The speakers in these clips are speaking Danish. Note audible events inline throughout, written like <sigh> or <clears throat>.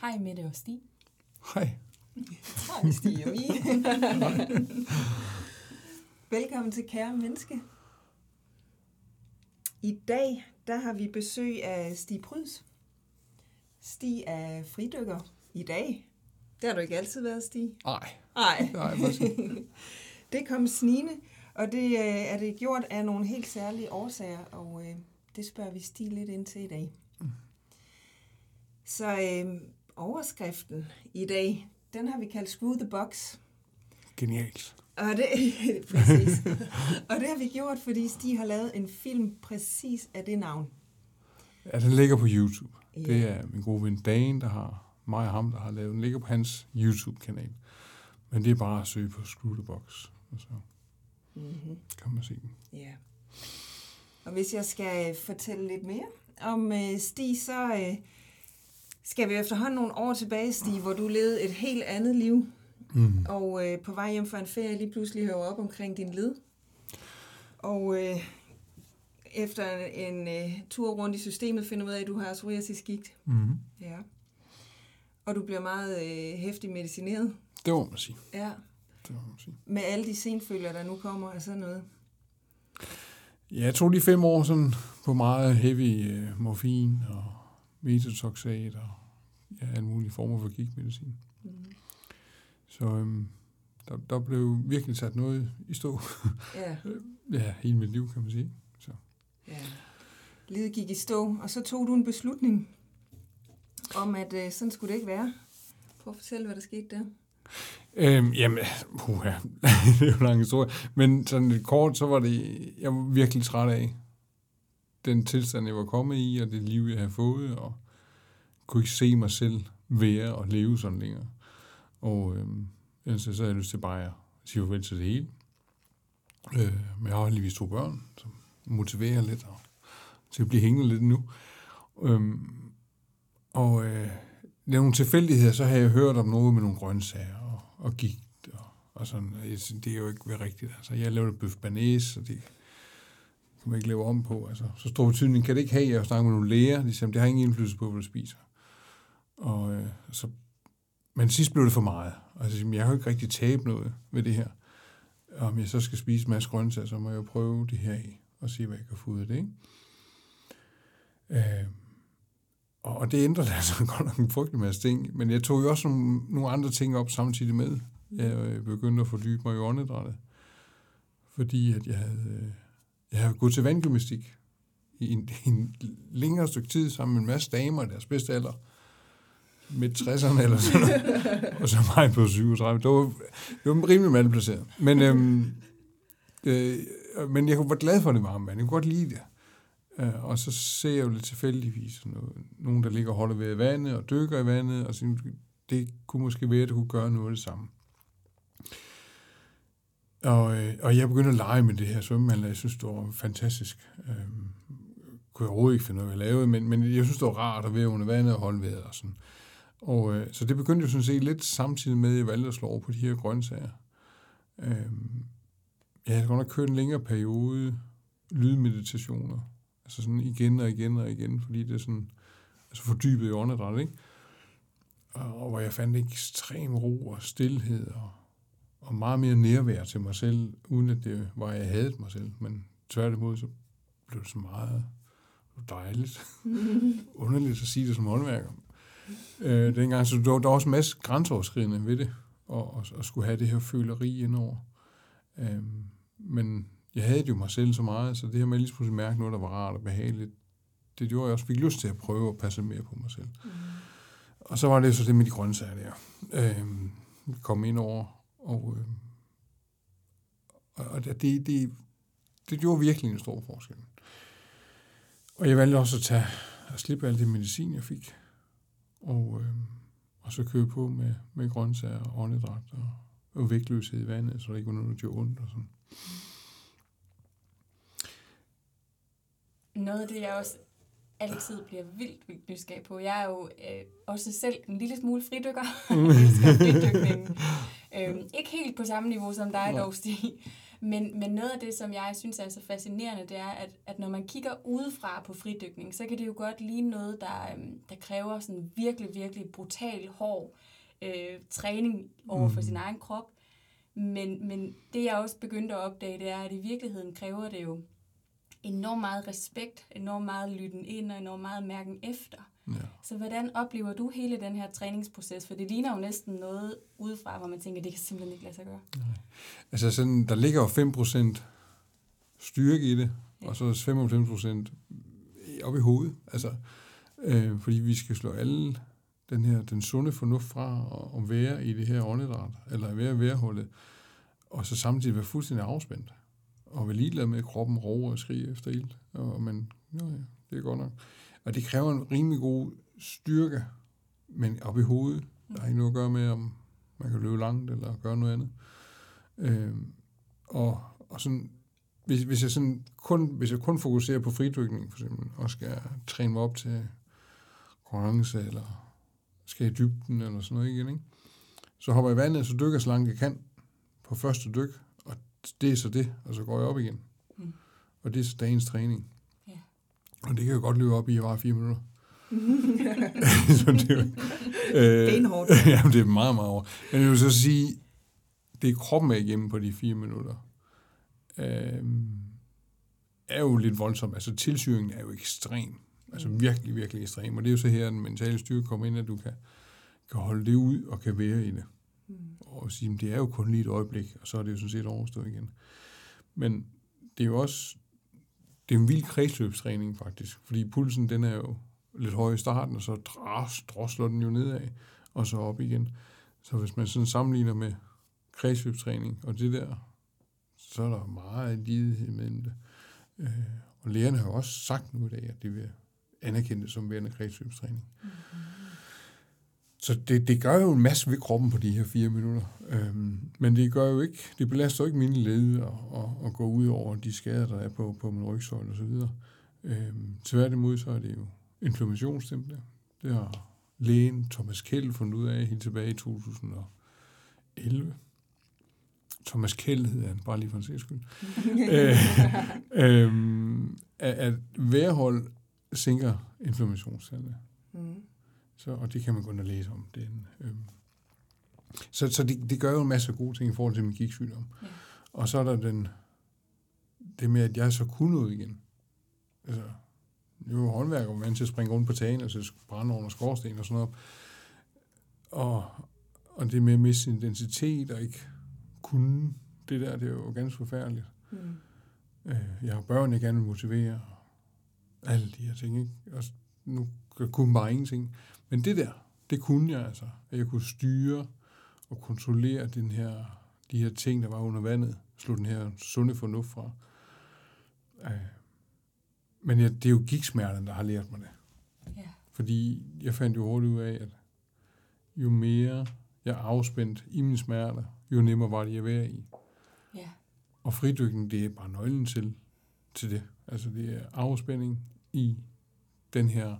Hej Mette og Stig. Hej. Hej Stig og Mie. Velkommen til Kære Menneske. I dag der har vi besøg af Stig Pryds. Stig er fridykker i dag. Det har du ikke altid været, Stig. Nej. Nej. Nej, <laughs> det kom snigende, og det øh, er det gjort af nogle helt særlige årsager, og øh, det spørger vi Stig lidt ind til i dag. Så øh, overskriften i dag, den har vi kaldt Screw the Box. Genialt. Og det, <laughs> præcis. og det har vi gjort, fordi Stig har lavet en film præcis af det navn. Ja, den ligger på YouTube. Ja. Det er min gode ven Dan, der har mig og ham, der har lavet den. ligger på hans YouTube-kanal. Men det er bare at søge på Screw the Box, og så Mm-hmm. kan man se den. Ja. Og hvis jeg skal fortælle lidt mere om øh, Stig, så øh, skal vi efterhånden nogle år tilbage, Stig, hvor du levede et helt andet liv. Mm. Og øh, på vej hjem fra en ferie lige pludselig hører op omkring din led. Og øh, efter en øh, tur rundt i systemet finder du ud af, at du har psoriasisgigt. Mm. Ja. Og du bliver meget øh, medicineret. Det må man sige. Ja. Det må man sige. Med alle de senfølger, der nu kommer af sådan noget. Ja, jeg tog de fem år sådan på meget heavy uh, morfin og metotoxat og ja, alle mulige former for gigtmedicin. Mm. Så øhm, der, der blev virkelig sat noget i stå. Ja. <laughs> ja, hele mit liv, kan man sige. Så. Ja. Livet gik i stå, og så tog du en beslutning om, at øh, sådan skulle det ikke være. Prøv at fortælle, hvad der skete der. Øhm, jamen, puha, <laughs> det er jo en lang historie. Men sådan lidt kort, så var det, jeg var virkelig træt af den tilstand, jeg var kommet i, og det liv, jeg havde fået, og kunne ikke se mig selv være og leve sådan længere. Og øh, ellers så havde jeg lyst til bare at sige farvel til det hele. Øh, men jeg har heldigvis to børn, som motiverer lidt og, til at blive hængende lidt nu. Øh, og øh, det er nogle tilfældigheder, så har jeg hørt om noget med nogle grøntsager og, og gik og, og sådan. Det er jo ikke rigtigt. Altså, jeg lavede bøf banæs, og det kan man ikke lave om på. Altså, så stor betydning kan det ikke have. Jeg har med nogle læger, de siger, det har ingen indflydelse på, hvad du spiser. Og, øh, så, men sidst blev det for meget. Altså, jeg har jo ikke rigtig tabt noget ved det her. Om jeg så skal spise en masse grøntsager, så må jeg jo prøve det her af, og se, hvad jeg kan få ud af det. Ikke? Øh, og, og det ændrede altså <laughs> godt nok en frygtelig masse ting. Men jeg tog jo også nogle, nogle andre ting op samtidig med. Jeg øh, begyndte at fordybe mig i åndedrættet. Fordi at jeg havde, øh, jeg har gået til vandgymnastik i en, <laughs> en længere stykke tid sammen med en masse damer i deres bedste alder. Midt 60'erne eller sådan noget. Og så mig på 37. Det var, det var rimelig malplaceret. Men, øhm, øh, men jeg var glad for det varme vand. Jeg kunne godt lide det. Øh, og så ser jeg jo lidt tilfældigvis noget, nogen, der ligger og holder ved vandet og dykker i vandet, og siger, det kunne måske være, at det kunne gøre noget af det samme. Og, øh, og jeg begyndte at lege med det her svømmehandler. jeg synes, det var fantastisk. Øh, kunne jeg overhovedet ikke finde noget at lave, men, men jeg synes, det var rart at være under vandet og holde vejret og sådan. Og øh, så det begyndte jo sådan set lidt samtidig med, at jeg valgte at slå over på de her grøntsager. Øh, jeg havde godt nok kørt en længere periode lydmeditationer, Altså sådan igen og igen og igen, fordi det er sådan altså fordybet i åndedræt, ikke? Og, og hvor jeg fandt ekstrem ro og stillhed og, og meget mere nærvær til mig selv, uden at det var, at jeg havde mig selv. Men tværtimod, så blev det så meget dejligt. <laughs> Underligt at sige det som håndværker. Øh, dengang, så der, der var også en masse grænseoverskridende ved det, og, og, og skulle have det her føleri indover. Øh, men jeg havde jo mig selv så meget, så det her med at lige pludselig mærke noget, der var rart og behageligt, det gjorde, jeg også fik lyst til at prøve at passe mere på mig selv. Mm. Og så var det så det med de grøntsager der. Øhm, kom ind over, og, øh, og det, det, det gjorde virkelig en stor forskel. Og jeg valgte også at tage at slippe alt det medicin, jeg fik, og, øh, og så køre på med, med grøntsager og åndedræt og, og vægtløshed i vandet, så der ikke var noget, der gjorde ondt og sådan. Noget af det, jeg også altid bliver vildt, vildt nysgerrig på. Jeg er jo øh, også selv en lille smule fridykker. <laughs> Jeg elsker fridykningen. Øhm, ikke helt på samme niveau som dig, dog, Stig. Men, men noget af det, som jeg synes er så fascinerende, det er, at, at når man kigger udefra på fridykning, så kan det jo godt ligne noget, der, øhm, der kræver sådan virkelig, virkelig brutal, hård øh, træning over for mm. sin egen krop. Men, men det, jeg også begyndte at opdage, det er, at i virkeligheden kræver det jo enormt meget respekt, enormt meget lytten ind og enormt meget mærken efter. Ja. Så hvordan oplever du hele den her træningsproces? For det ligner jo næsten noget udefra, hvor man tænker, det kan simpelthen ikke lade sig gøre. Nej. Altså sådan, der ligger jo 5% styrke i det, ja. og så 95% op i hovedet. Altså, øh, fordi vi skal slå alle den her, den sunde fornuft fra at være i det her åndedræt, eller være i værhullet, og så samtidig være fuldstændig afspændt, og være ligeglad med, at kroppen roer og skriger efter ild, og man, ja, ja, det er godt nok. Og det kræver en rimelig god styrke, men op i hovedet. Der er ikke noget at gøre med, om man kan løbe langt eller gøre noget andet. Øh, og, og sådan, hvis, hvis, jeg sådan kun, hvis jeg kun fokuserer på fridykning, for eksempel, og skal træne mig op til konkurrence, eller skal i dybden, eller sådan noget igen, ikke? så hopper jeg i vandet, så dykker jeg så langt jeg kan på første dyk, det er så det, og så går jeg op igen. Mm. Og det er så dagens træning. Og det kan jo godt løbe op i bare fire minutter. <laughs> så det, er, øh, Benhårdt. <laughs> ja, det er meget, meget over. Men jeg vil så sige, det er kroppen er igennem på de fire minutter. Øh, er jo lidt voldsomt. Altså tilsyringen er jo ekstrem. Altså mm. virkelig, virkelig ekstrem. Og det er jo så her, den mentale styrke kommer ind, at du kan, kan holde det ud og kan være i det. Mm. Og sige, det er jo kun lige et øjeblik, og så er det jo sådan set overstået igen. Men det er jo også det er en vild kredsløbstræning faktisk, fordi pulsen den er jo lidt høj i starten, og så drosler den jo nedad, og så op igen. Så hvis man sådan sammenligner med kredsløbstræning og det der, så er der meget lidighed mellem det. Øh, og lægerne har også sagt nu i dag, at de vil anerkende det som værende kredsløbstræning. Mm-hmm. Så det, det gør jo en masse ved kroppen på de her fire minutter. Øhm, men det gør jo ikke, det belaster jo ikke mine led og, og, og gå ud over de skader, der er på, på min rygsøjle osv. Øhm, tværtimod så er det jo inflammationstemple. Det har lægen Thomas Kjell fundet ud af helt tilbage i 2011. Thomas Kjell hedder han, bare lige for en sags skyld. <laughs> øh, øh, at, at værhold sænker inflammationscellerne. Mm. Så, og det kan man gå ind og læse om. Den, øhm. Så, så det, det gør jo en masse gode ting i forhold til min gigtsygdom. Ja. Og så er der den, det med, at jeg så kunne noget igen. Altså, jeg var håndværker, og man til at springe rundt på tagen, og så brænde under skorsten og sådan noget. Og, og det med at miste sin identitet og ikke kunne det der, det er jo ganske forfærdeligt. Mm. Øh, jeg har børn, jeg gerne vil motivere, og alle de her ting, ikke? Og nu kunne bare ingenting. Men det der, det kunne jeg altså. At jeg kunne styre og kontrollere den her, de her ting, der var under vandet. Slå den her sunde fornuft fra. Øh, men ja, det er jo gigsmerten, der har lært mig det. Ja. Fordi jeg fandt jo hurtigt ud af, at jo mere jeg afspændt i mine smerter, jo nemmere var det at være i. Ja. Og fridykning, det er bare nøglen til, til det. Altså det er afspænding i den her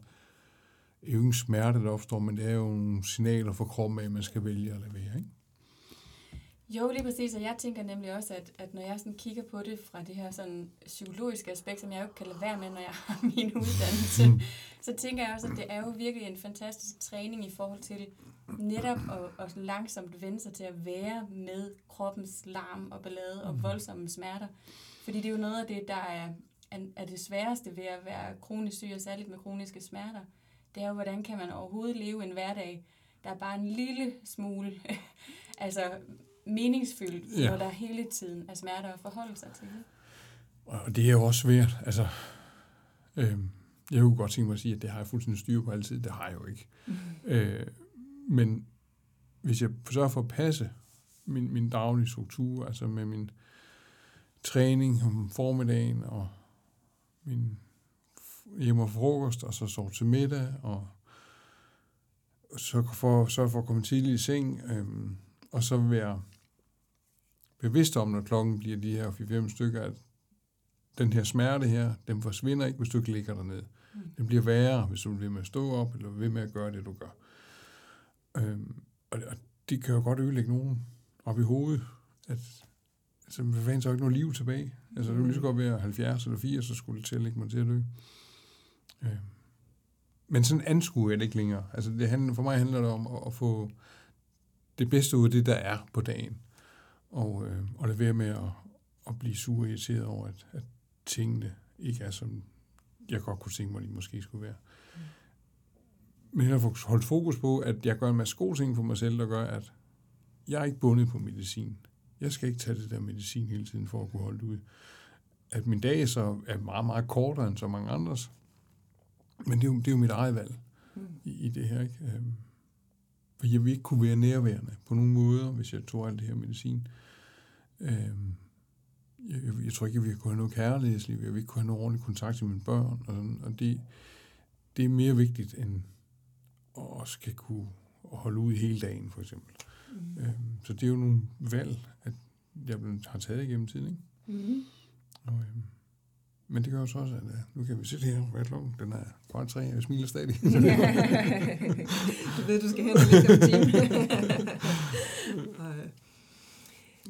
er jo ingen smerte, der opstår, men det er jo nogle signaler for kroppen af, at man skal vælge at levere, ikke? Jo, lige præcis, og jeg tænker nemlig også, at, at når jeg sådan kigger på det fra det her sådan psykologiske aspekt, som jeg jo ikke kan lade være med, når jeg har <laughs> min uddannelse, mm. så tænker jeg også, at det er jo virkelig en fantastisk træning i forhold til netop at, at langsomt vende sig til at være med kroppens larm og ballade og mm. voldsomme smerter. Fordi det er jo noget af det, der er, er det sværeste ved at være kronisk syg, og særligt med kroniske smerter det er jo, hvordan kan man overhovedet leve en hverdag, der er bare en lille smule <laughs> altså meningsfyldt, ja. når der hele tiden er smerter at forholde sig til. Og det er jo også svært. Altså, øh, jeg kunne godt tænke mig at sige, at det har jeg fuldstændig styr på altid. Det har jeg jo ikke. Mm. Øh, men hvis jeg forsøger for at passe min, min daglige struktur, altså med min træning om formiddagen og min hjemme og frokost, og så sove til middag, og så for, så for at komme tidligt i seng, øhm, og så være bevidst om, når klokken bliver de her 4-5 stykker, at den her smerte her, den forsvinder ikke, hvis du ikke ligger dernede. Mm. Den bliver værre, hvis du ved med at stå op, eller ved med at gøre det, du gør. Øhm, og, og det kan jo godt ødelægge nogen op i hovedet, at altså, hvad fanden, så er ikke noget liv tilbage. Altså, det ville lige så godt være 70 eller 80, så skulle det til at lægge mig til at dø. Øh. Men sådan anskuer jeg det ikke længere. Altså, det handler, for mig handler det om at, at få det bedste ud af det, der er på dagen. Og, øh, og lade være med at, at blive sur og irriteret over, at, at tingene ikke er, som jeg godt kunne tænke mig, de måske skulle være. Mm. Men jeg har holdt fokus på, at jeg gør en masse gode ting for mig selv, der gør, at jeg er ikke bundet på medicin. Jeg skal ikke tage det der medicin hele tiden for at kunne holde det ud. At min dag så er meget, meget kortere end så mange andres. Men det er jo, det er jo mit eget valg mm. i, i det her. Ikke? Øhm, for jeg vil ikke kunne være nærværende på nogen måder, hvis jeg tog alt det her medicin. Øhm, jeg, jeg, jeg tror ikke, at vi kunne have noget kærlighedsliv. Jeg vil ikke kunne have noget ordentlig kontakt til mine børn. Og, sådan, og det, det er mere vigtigt, end at skal kunne holde ud hele dagen, for eksempel. Mm. Øhm, så det er jo nogle valg, at jeg har taget igennem tiden. Ikke? Mm. Og, øhm, men det gør jo så også, at uh, nu kan vi sidde her, er klokken? Den er kvart tre, og jeg smiler stadig. <laughs> <laughs> du ved, du skal hen og lidt om time.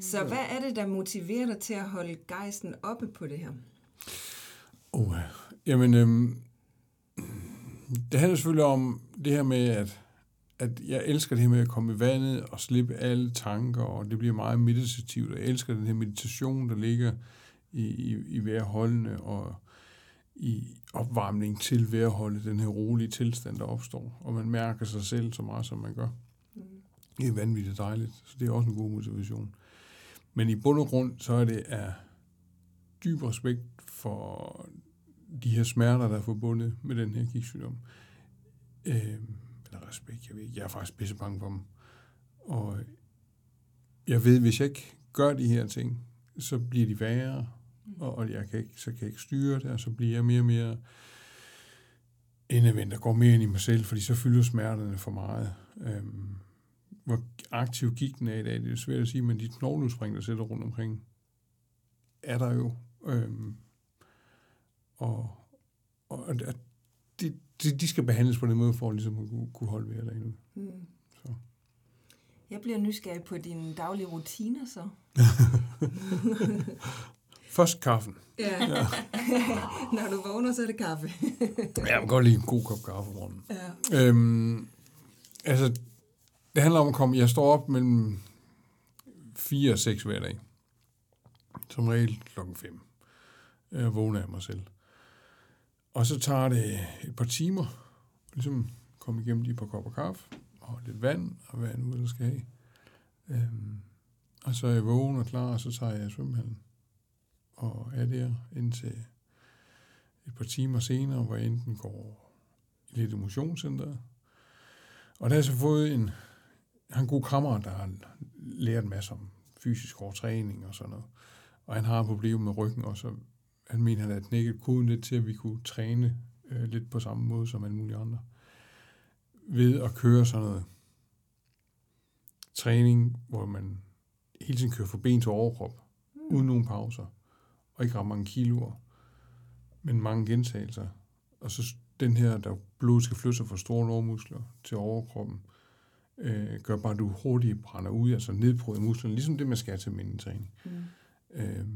<laughs> så hvad er det, der motiverer dig til at holde gejsten oppe på det her? Oh, jamen, øhm, det handler selvfølgelig om det her med, at, at jeg elsker det her med at komme i vandet og slippe alle tanker, og det bliver meget meditativt, og jeg elsker den her meditation, der ligger i, i, i vejrholdene og i opvarmning til vejrholdet, den her rolige tilstand, der opstår, og man mærker sig selv så meget, som man gør. Mm. Det er vanvittigt dejligt, så det er også en god motivation. Men i bund og grund, så er det af dyb respekt for de her smerter, der er forbundet med den her gigtsygdom. Øh, eller respekt, jeg ved ikke, jeg er faktisk pisse bange for dem. Og jeg ved, hvis jeg ikke gør de her ting, så bliver de værre, og, og jeg kan ikke, så kan jeg ikke styre det, og så bliver jeg mere og mere indadvendt og går mere ind i mig selv, fordi så fylder smerterne for meget. Øhm, hvor aktiv gik den af i dag, det er svært at sige, men de knogleudsspring, der sætter rundt omkring, er der jo. Øhm, og og de, de, de skal behandles på den måde, for ligesom at kunne, kunne holde ved derinde. Mm. Så. Jeg bliver nysgerrig på dine daglige rutiner så. <laughs> Først kaffen. Ja. ja. <laughs> Når du vågner, så er det kaffe. jeg kan godt lide en god kop kaffe om morgenen. Ja. Øhm, altså, det handler om at komme... Jeg står op mellem 4 og 6 hver dag. Som regel klokken 5. Jeg vågner af mig selv. Og så tager det et par timer, ligesom komme igennem de par kopper kaffe, og lidt vand, og hvad nu ellers skal have. Øhm, og så er jeg vågen og klar, og så tager jeg svømmehallen og er der indtil et par timer senere, hvor jeg enten går i lidt emotionscenter. Og der har jeg så fået en, har en god kammerat, der har lært en masse om fysisk hård træning og sådan noget. Og han har et problem med ryggen, og så han mener, at han knækket koden lidt til, at vi kunne træne øh, lidt på samme måde som alle mulige andre. Ved at køre sådan noget træning, hvor man hele tiden kører fra ben til overkrop, mm. uden nogen pauser og ikke ret mange kiloer, men mange gentagelser. Og så den her, der blod skal flytte sig fra store lårmuskler til overkroppen, øh, gør bare, at du hurtigt brænder ud, altså nedbryder musklerne, ligesom det, man skal til mindetræning. Mm. Øh,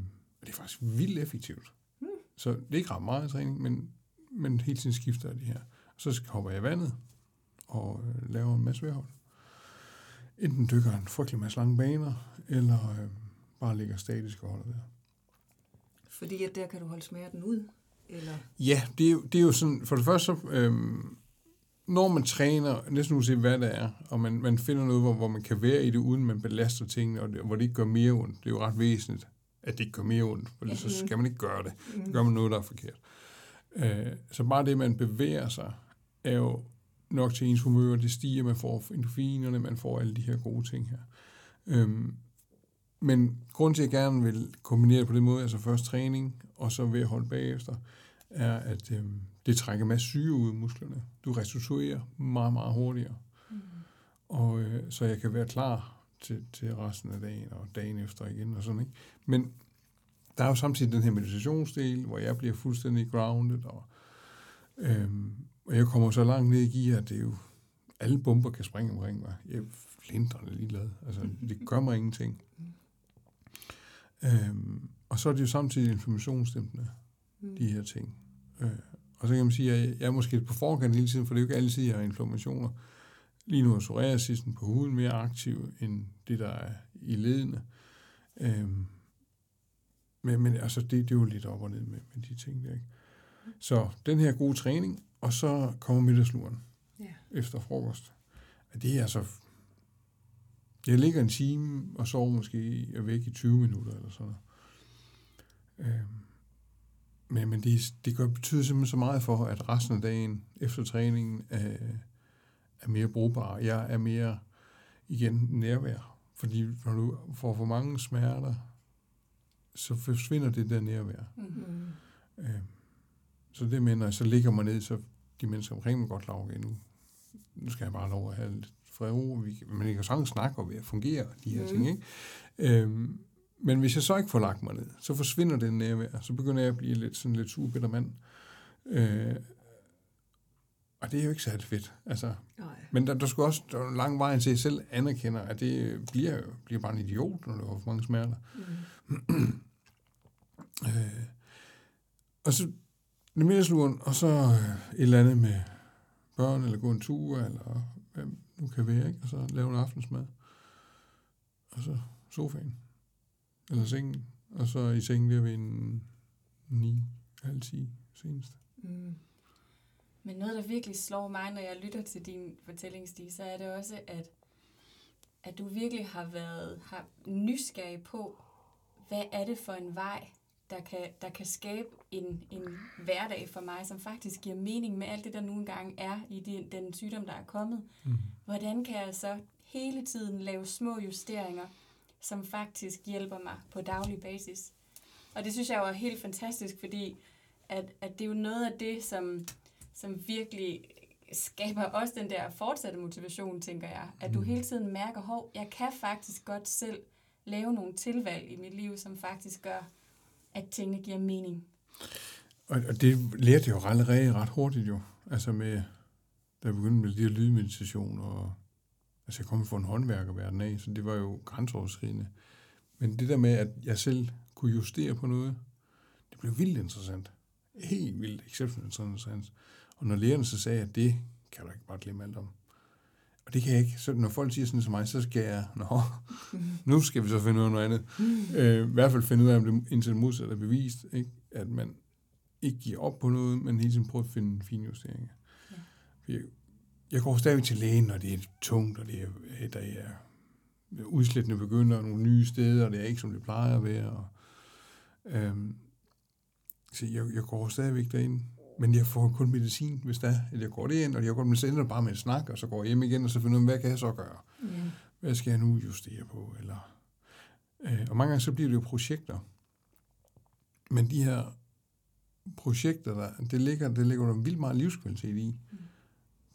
og det er faktisk vildt effektivt. Mm. Så det er ikke ret meget træning, men, men hele tiden skifter de her. Og så hopper jeg i vandet og øh, laver en masse vejrhold. Enten dykker en frygtelig masse lange baner, eller øh, bare ligger statisk og holder der. Fordi at der kan du holde smerten ud? Eller? Ja, det er, jo, det er jo sådan, for det første, så, øhm, når man træner, næsten uanset hvad det er, og man, man finder noget, hvor, hvor man kan være i det, uden man belaster tingene, og det, hvor det ikke gør mere ondt. Det er jo ret væsentligt, at det ikke gør mere ondt, for mm-hmm. så skal man ikke gøre det. Så gør man noget, der er forkert. Øh, så bare det, man bevæger sig, er jo nok til ens humør, det stiger, man får endorfinerne, man får alle de her gode ting her. Øhm, men grund til, at jeg gerne vil kombinere det på den måde, altså først træning, og så ved at holde bagefter, er, at øh, det trækker masse syre ud af musklerne. Du restituerer meget, meget hurtigere. Mm. Og øh, så jeg kan være klar til, til resten af dagen, og dagen efter igen, og sådan, ikke? Men der er jo samtidig den her meditationsdel, hvor jeg bliver fuldstændig grounded, og, øh, og jeg kommer så langt ned i gear, at det er jo, alle bomber kan springe omkring mig. Jeg er lindrende ligeglad. Altså, det gør mig ingenting. Øhm, og så er det jo samtidig informationsdæmpende, mm. de her ting. Øh, og så kan man sige, at jeg er måske på forkant hele tiden, for det er jo ikke altid, jeg har inflammationer. Lige nu er psoriasisen på huden mere aktiv end det, der er i ledene. Øhm, men, men altså, det, det er jo lidt op og ned med, med de ting der, ikke? Så den her gode træning, og så kommer middagsluren Ja. efter frokost. Det er altså... Jeg ligger en time og sover måske er væk i 20 minutter eller sådan noget. Øhm, men, men det, det gør, betyder simpelthen så meget for, at resten af dagen efter træningen er, er mere brugbar. Jeg er mere igen nærvær. Fordi når du får for mange smerter, så forsvinder det der nærvær. Mm. Mm. Øh, så det mener jeg, så ligger man ned, så de mennesker omkring mig godt lave nu. Nu skal jeg bare lov at have lidt ro. Vi, men jeg kan sagtens snakke og fungere, de her Mm. ting, ikke? Øhm, men hvis jeg så ikke får lagt mig ned, så forsvinder den nærvær. Så begynder jeg at blive lidt sådan lidt surbitter mand. Øh, og det er jo ikke særlig fedt. Altså, Nej. men der, der skal også der er lang vej til, at jeg selv anerkender, at det bliver, bliver bare en idiot, når du har for mange smerter. Mm. Øh, og så det middagsluren, og så øh, et eller andet med børn, eller gå en tur, eller nu kan være, ikke? Og så lave en aftensmad. Og så sofaen. Eller sengen. Og så i sengen bliver vi en 9, halv 10 senest. Mm. Men noget, der virkelig slår mig, når jeg lytter til din fortælling, Stig, så er det også, at, at du virkelig har været har nysgerrig på, hvad er det for en vej, der kan, der kan skabe en, en hverdag for mig, som faktisk giver mening med alt det, der nu engang er i den, den sygdom, der er kommet. Mm. Hvordan kan jeg så hele tiden lave små justeringer, som faktisk hjælper mig på daglig basis? Og det synes jeg jo er helt fantastisk, fordi at, at det er jo noget af det, som, som virkelig skaber også den der fortsatte motivation, tænker jeg. At du Mm. hele tiden mærker, hov, jeg kan faktisk godt selv lave nogle tilvalg i mit liv, som faktisk gør, at tingene giver mening. Og, og det lærte jeg jo allerede ret hurtigt jo. Altså med, da jeg begyndte med de her lydmeditation, og altså jeg kom fra en håndværkerverden af, så det var jo grænseoverskridende. Men det der med, at jeg selv kunne justere på noget, det blev vildt interessant. Helt vildt exceptionelt interessant. Og når lærerne så sagde, at det kan du ikke bare glemme alt om. Og det kan jeg ikke. Så når folk siger sådan til mig, så skal jeg, nå, nu skal vi så finde ud af noget andet. Øh, I hvert fald finde ud af, om det indtil det modsatte er bevist, ikke? at man ikke giver op på noget, men hele tiden prøver at finde fine justeringer. Ja. Jeg, jeg går stadig til lægen, når det er tungt, og det er, der er udslættende begynder nogle nye steder, og det er ikke, som det plejer at være. Og, øhm, så jeg, jeg går stadigvæk derind, men jeg får kun medicin, hvis der er, at jeg går derind, og jeg går med sender bare med en snak, og så går jeg hjem igen, og så finder ud af, hvad kan jeg så gøre? Ja. Hvad skal jeg nu justere på? Eller, øh, og mange gange så bliver det jo projekter. Men de her projekter, der, det, ligger, det ligger der vildt meget livskvalitet i. Mm.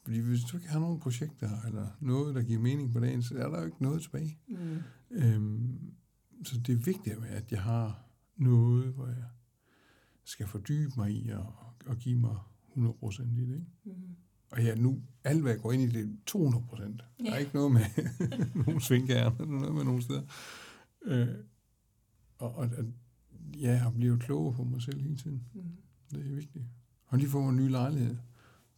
Fordi hvis du ikke har nogen projekter, eller noget, der giver mening på dagen, så er der jo ikke noget tilbage. Mm. Øhm, så det er vigtigt, at jeg har noget, hvor jeg skal fordybe mig i og, og give mig 100% i det. Ikke? Mm. Og ja, nu, alt hvad jeg går ind i, det er 200 procent. Der er Ja. ikke noget med <laughs> nogle svinggærne, eller noget med nogle steder. Øh, og, og, og ja, jeg bliver klogere på mig selv hele tiden. Mm. Det er vigtigt. Og lige få en ny lejlighed.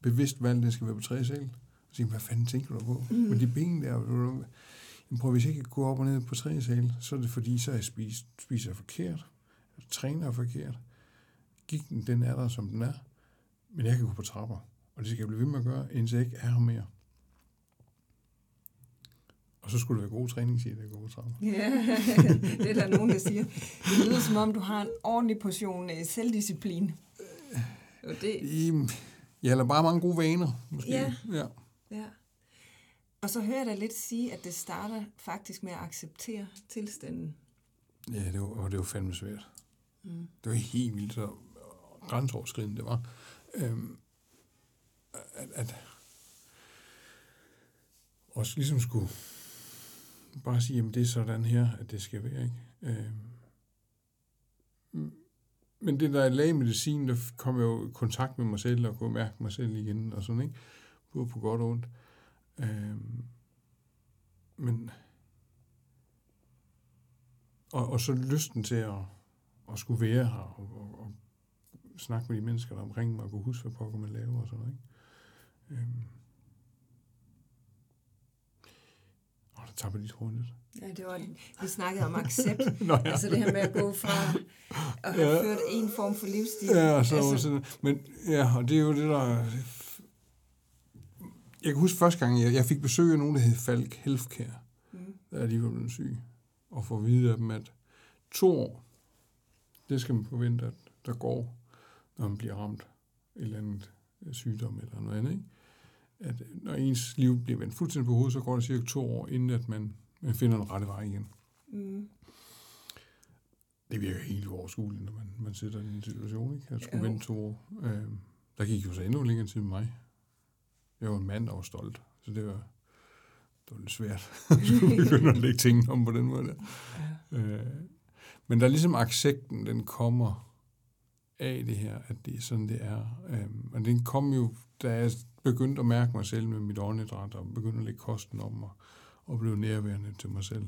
Bevidst valg, det skal være på tre sal. Og sige, hvad fanden tænker du på? Mm. Men de penge der, du, jamen prøv, hvis jeg ikke går op og ned på tre sal, så er det fordi, så er jeg spist, spiser forkert. Jeg træner forkert. Gigten, den er der, som den er. Men jeg kan gå på trapper. Og det skal jeg blive ved med at gøre, indtil jeg ikke er her mere. Og så skulle det være god træning, siger det, at gå på trapper. Ja, <laughs> det er der nogen, der siger. Det lyder som om, du har en ordentlig portion øh, selvdisciplin. Og det, Jamen, Jeg har bare mange gode vaner, måske. Ja. ja. ja. Og så hører jeg dig lidt sige, at det starter faktisk med at acceptere tilstanden. Ja, det var, og det var fandme svært. Mm. Det var helt vildt, så grænseoverskridende det var. Øhm, at, at også ligesom skulle bare sige, at det er sådan her, at det skal være. Ikke? Øhm, men det der lægemedicin, der kom jeg jo i kontakt med mig selv, og kunne mærke mig selv igen, og sådan, ikke? Både på godt og ondt. Øhm, men og, og så lysten til at, at skulle være her og, og, og snakke med de mennesker, der er omkring mig, og kunne huske, hvad pokker man laver og sådan noget. Ikke? Øhm. Og der tråden lidt. Ja, det var, vi snakkede om accept. <laughs> Nå, ja. Altså det her med at gå fra at have Ja. ført en form for livsstil. Ja, og så, altså, sådan, men ja, og det er jo det, der... Jeg kan huske første gang, jeg, jeg fik besøg af nogen, der hed Falk Healthcare, Mm. da de var blevet syge, og få at vide af dem, at to år, det skal man forvente, at der går, når man bliver ramt et eller andet øh, sygdom eller noget andet. Ikke? At øh, når ens liv bliver vendt fuldstændig på hovedet, så går det cirka to år, inden at man, man finder en rette vej igen. Mm. Det virker helt uoverskueligt, når man, man sidder i en situation, ikke? At skulle Jo. vente to år. Øh, der gik jo så endnu længere tid med mig. Jeg var en mand, der var stolt, så det var, det var lidt svært. <laughs> skulle begynde at lægge tingene om på den måde der. Ja. Øh, men der er ligesom accepten, den kommer af det her, at det er sådan, det er. Øh, og den kom jo, da jeg begyndte at mærke mig selv med mit åndedræt, og begyndte at lægge kosten om, og, og blev nærværende til mig selv.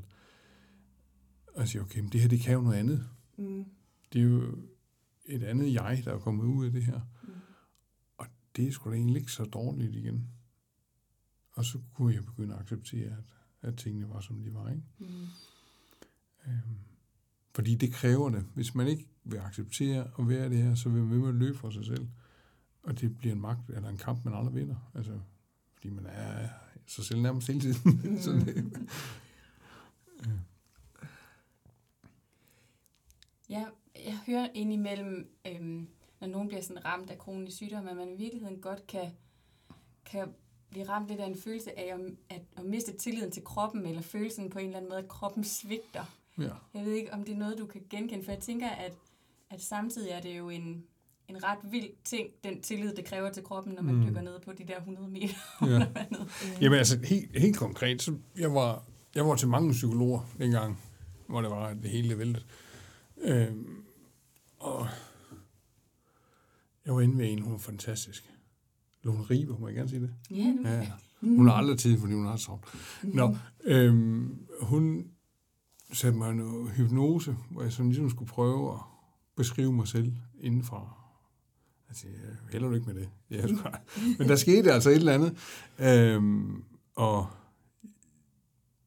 Og jeg siger, okay, men det her, det kan jo noget andet. Mm. Det er jo et andet jeg, der er kommet ud af det her. Mm. Og det er sgu da egentlig ikke så dårligt igen. Og så kunne jeg begynde at acceptere, at, at tingene var, som de var. Ikke? Mm. Øhm, fordi det kræver det. Hvis man ikke vil acceptere at være det her, så vil man ved med at løbe for sig selv. Og det bliver en magt eller en kamp, man aldrig vinder. Altså, fordi man er sig selv nærmest hele tiden. <laughs> så det, Ja, jeg hører indimellem, øhm, når nogen bliver sådan ramt af kronisk sygdom, at man i virkeligheden godt kan, kan blive ramt lidt af en følelse af at, at, at miste tilliden til kroppen, eller følelsen på en eller anden måde, at kroppen svigter. Ja. Jeg ved ikke, om det er noget, du kan genkende, for jeg tænker, at, at samtidig er det jo en, en ret vild ting, den tillid, det kræver til kroppen, når man Mm. mm. dykker ned på de der 100 meter ja. <laughs> Jamen altså, helt, helt konkret, så jeg var, jeg var til mange psykologer dengang, hvor det var, det hele væltet. Øhm, og jeg var inde ved en, hun var fantastisk. Lone Ribe, må jeg gerne sige det? Ja, nu. Ja, ja. Hun har aldrig tid, fordi hun har travlt. Nå, øhm, hun satte mig noget hypnose, hvor jeg sådan ligesom skulle prøve at beskrive mig selv indenfra. Altså, jeg hælder du ikke med det. sgu, <laughs> men der skete altså et eller andet. Øhm, og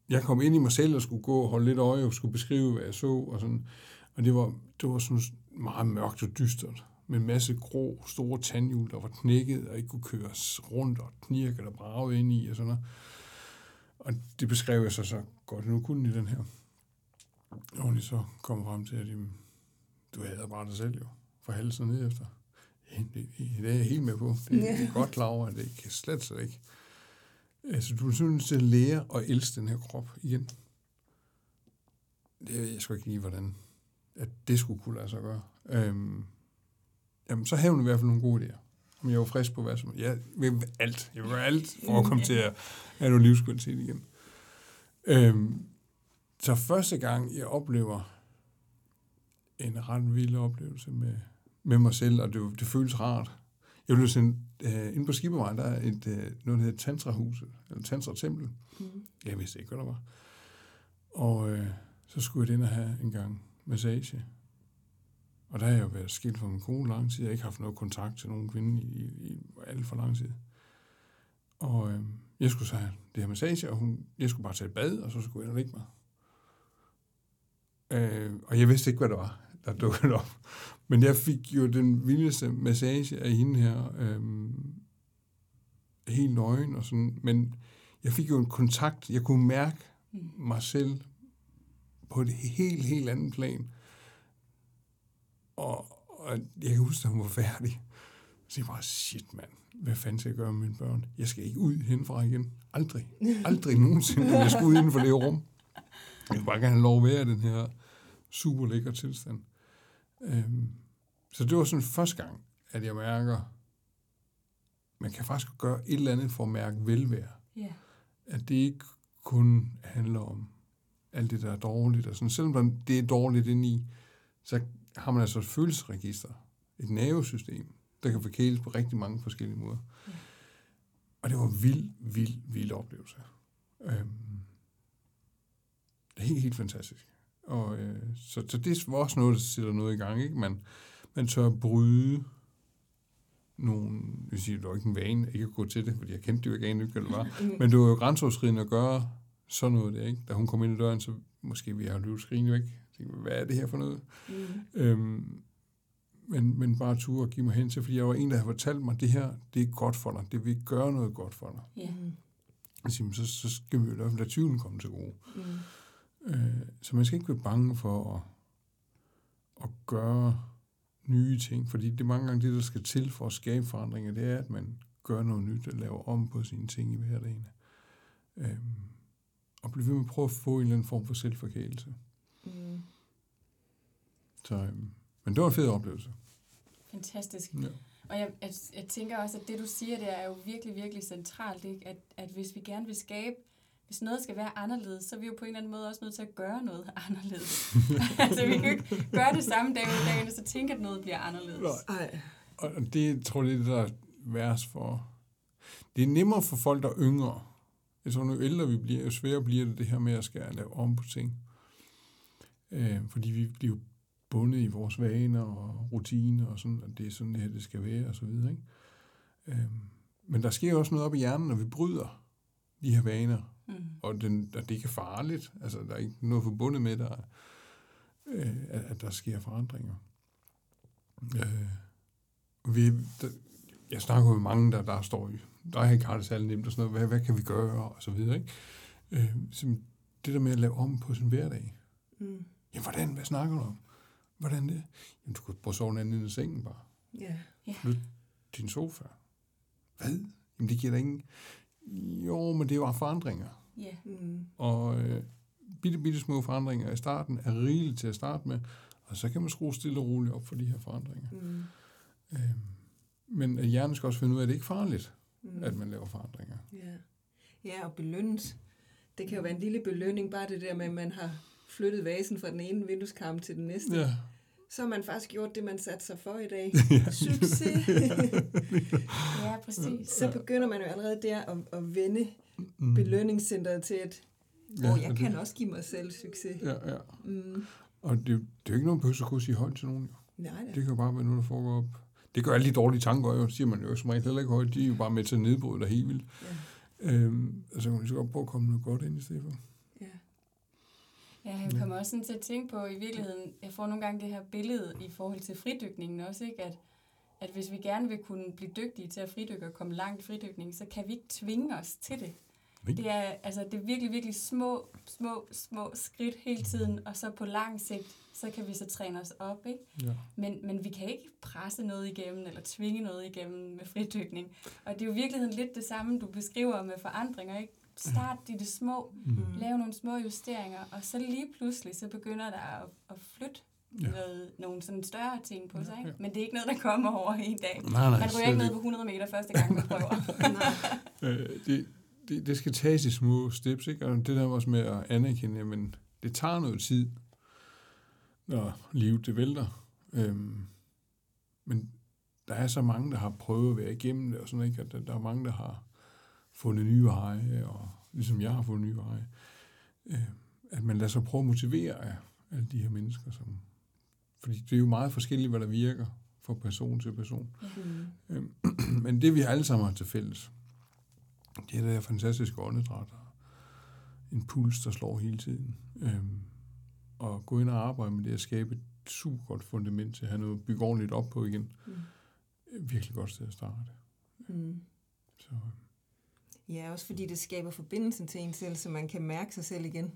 jeg kom ind i mig selv og skulle gå og holde lidt øje og skulle beskrive, hvad jeg så. Og, sådan. og det var, det var sådan meget mørkt og dystert med en masse grå, store tandhjul, der var knækket og ikke kunne køres rundt, og knirker, der bragede ind i, og sådan noget. Og det beskrev jeg så så godt, nu kunne i den her. Og hun så kom frem til, at du hader bare dig selv jo, fra halsen ned efter. Ja, Det, det er jeg helt med på. Det, det er godt klar over, at det kan slet slet ikke. Altså, du er simpelthen til at lære at elske den her krop igen. Det ved jeg sgu ikke lige, hvordan at det skulle kunne lade sig gøre. Øhm, jamen, så havde hun i hvert fald nogle gode idéer. Om jeg var frisk på hvad som... Jeg vil alt. Jeg vil gøre alt for at komme til at have noget livskvalitet igen. Øhm, så første gang, jeg oplever en ret vild oplevelse med, med mig selv, og det, det føles rart. Jeg blev sendt, øh, inde på Skibevej, der er et, øh, noget, der hedder Tantrahuset, eller Tantra-tempel. Mm. Jeg vidste ikke, hvad der var. Og øh, så skulle jeg ind og have en gang massage. Og der har jeg jo været skilt fra min kone lang tid. Jeg har ikke haft noget kontakt til nogen kvinde i, i, i alt for lang tid. Og øh, jeg skulle så have det her massage, og hun, jeg skulle bare tage et bad, og så skulle jeg ind ligge mig. Øh, og jeg vidste ikke, hvad det var, der dukkede op. Men jeg fik jo den vildeste massage af hende her, øh, helt nøgen og sådan. Men jeg fik jo en kontakt, jeg kunne mærke Mm. mig selv på et helt, helt andet plan. Og, og jeg kan huske, at hun var færdig. Så jeg bare, shit mand, hvad fanden skal jeg gøre med mine børn? Jeg skal ikke ud henfra igen. Aldrig. Aldrig nogensinde, jeg skal ud inden for det rum. Jeg vil bare gerne have lov at være i den her super lækker tilstand. Øhm, så det var sådan første gang, at jeg mærker, man kan faktisk gøre et eller andet for at mærke velvære Ja. at det ikke kun handler om alt det, der er dårligt. Og sådan. Selvom det er dårligt indeni, så har man altså et følelsesregister, et nervesystem, der kan forkæles på rigtig mange forskellige måder. Ja. Og det var vild, vild, vild oplevelse. Øhm, det er helt, helt fantastisk. Og, øh, så, så det er også noget, der sætter noget i gang. Ikke? Man, man tør at bryde nogle, jeg vil sige, det var ikke en vane ikke at gå til det, fordi jeg kendte det jo ikke anen, ikke, eller var. <laughs> Men det var jo grænseoverskridende at gøre sådan noget der, ikke? Da hun kom ind i døren, så måske vi har løbet skrigen væk. Jeg tænkte, hvad er det her for noget? Mm. Øhm, men, men bare tur og give mig hen til, fordi jeg var en, der havde fortalt mig, det her, det er godt for dig. Det vil gøre noget godt for dig. Ja. Jeg siger, så, så skal vi jo lade tvivlen komme til gode. Mm. Øh, så man skal ikke være bange for at, at gøre nye ting, fordi det er mange gange det, der skal til for at skabe forandringer, det er, at man gør noget nyt og laver om på sine ting i hverdagen. Øhm, og blive ved med at prøve at få en eller anden form for selvforkælelse. Mm. Så, øhm, men det var en fed oplevelse. Fantastisk. Ja. Og jeg, jeg, jeg tænker også, at det du siger, det er jo virkelig, virkelig centralt, ikke? At, at hvis vi gerne vil skabe hvis noget skal være anderledes, så er vi jo på en eller anden måde også nødt til at gøre noget <laughs> anderledes. <laughs> altså, vi kan jo ikke gøre det samme dag ud dagen, og så tænke, at noget bliver anderledes. Nej. Og det tror jeg, det er der er værst for. Det er nemmere for folk, der er yngre. Jeg tror, jo ældre vi bliver, jo sværere bliver det det her med at skal lave om på ting. Øh, fordi vi bliver bundet i vores vaner og rutiner og sådan, at det er sådan, det her det skal være og så videre. Ikke? Øh, men der sker også noget op i hjernen, når vi bryder de her vaner Mm. Og, den, og det er ikke farligt. Altså, der er ikke noget forbundet med, der, øh, at, at der sker forandringer. Øh, vi, der, jeg snakker med mange, der, der står i, der er ikke har det særlig nemt og sådan noget, hvad, hvad kan vi gøre, og så videre, ikke? Øh, det der med at lave om på sin hverdag. Mm. Ja, hvordan? Hvad snakker du om? Hvordan det? Jamen, du kan prøve at sove anden i sengen bare. Ja. Yeah. Flyt din sofa. Hvad? Jamen, det giver dig ingen... Jo, men det er jo forandringer. Ja. Yeah. Mm. Og øh, bitte, bitte små forandringer i starten er rigeligt til at starte med, og så kan man skrue stille og roligt op for de her forandringer. Mm. Øh, men hjernen skal også finde ud af, at det ikke er farligt, mm. at man laver forandringer. Ja. ja, og belønnes. Det kan jo være en lille belønning, bare det der med, at man har flyttet vasen fra den ene vindueskarm til den næste. Ja så har man faktisk gjort det, man satte sig for i dag. <laughs> ja. Succes! <laughs> ja, præcis. Så begynder man jo allerede der at, at vende mm. belønningscenteret til, at ja, oh, jeg kan det, også give mig selv succes. Ja, ja. Mm. Og det, det er jo ikke nogen kunne sige højt til nogen. Nej, nej. Det kan jo bare være noget, der foregår op. Det gør alle de dårlige tanker, jo, siger man jo som regel heller ikke højt. De er jo bare med til at nedbryde dig helt vildt. Ja. Øhm, altså, man skal godt prøve at komme noget godt ind i stedet for. Ja, jeg kommer også sådan til at tænke på, i virkeligheden, jeg får nogle gange det her billede i forhold til fridykningen også, ikke? At, at hvis vi gerne vil kunne blive dygtige til at fridykke og komme langt i fridykning, så kan vi ikke tvinge os til det. Det er, altså, det er virkelig, virkelig små, små, små skridt hele tiden, og så på lang sigt, så kan vi så træne os op, ikke? Ja. Men, men vi kan ikke presse noget igennem, eller tvinge noget igennem med fridykning. Og det er jo i virkeligheden lidt det samme, du beskriver med forandringer, ikke? Start i det små, mm. lave nogle små justeringer, og så lige pludselig, så begynder der at, at flytte ja. noget, nogle sådan større ting på sig. Ikke? Ja, ja. Men det er ikke noget, der kommer over en dag. Nej, nej, man ryger ikke ned på 100 meter første gang, man <laughs> prøver. nej. Øh, det, det, det skal tages i små steps, ikke? og det der også med at anerkende, men det tager noget tid, når livet det vælter. Øhm, men der er så mange, der har prøvet at være igennem det, og sådan, ikke? at der, der er mange, der har fundet nye veje, og ligesom jeg har fundet nye veje, øh, at man lader sig prøve at motivere af alle de her mennesker, som, fordi det er jo meget forskelligt, hvad der virker fra person til person. Mm. Øh, <clears throat> men det vi alle sammen har til fælles, det er det her fantastiske åndedræt, og en puls, der slår hele tiden. Øh, og gå ind og arbejde med det at skabe et super godt fundament til at have noget at bygge ordentligt op på igen. Mm. Virkelig godt sted at starte. Mm. Så, Ja, også fordi det skaber forbindelsen til en selv, så man kan mærke sig selv igen.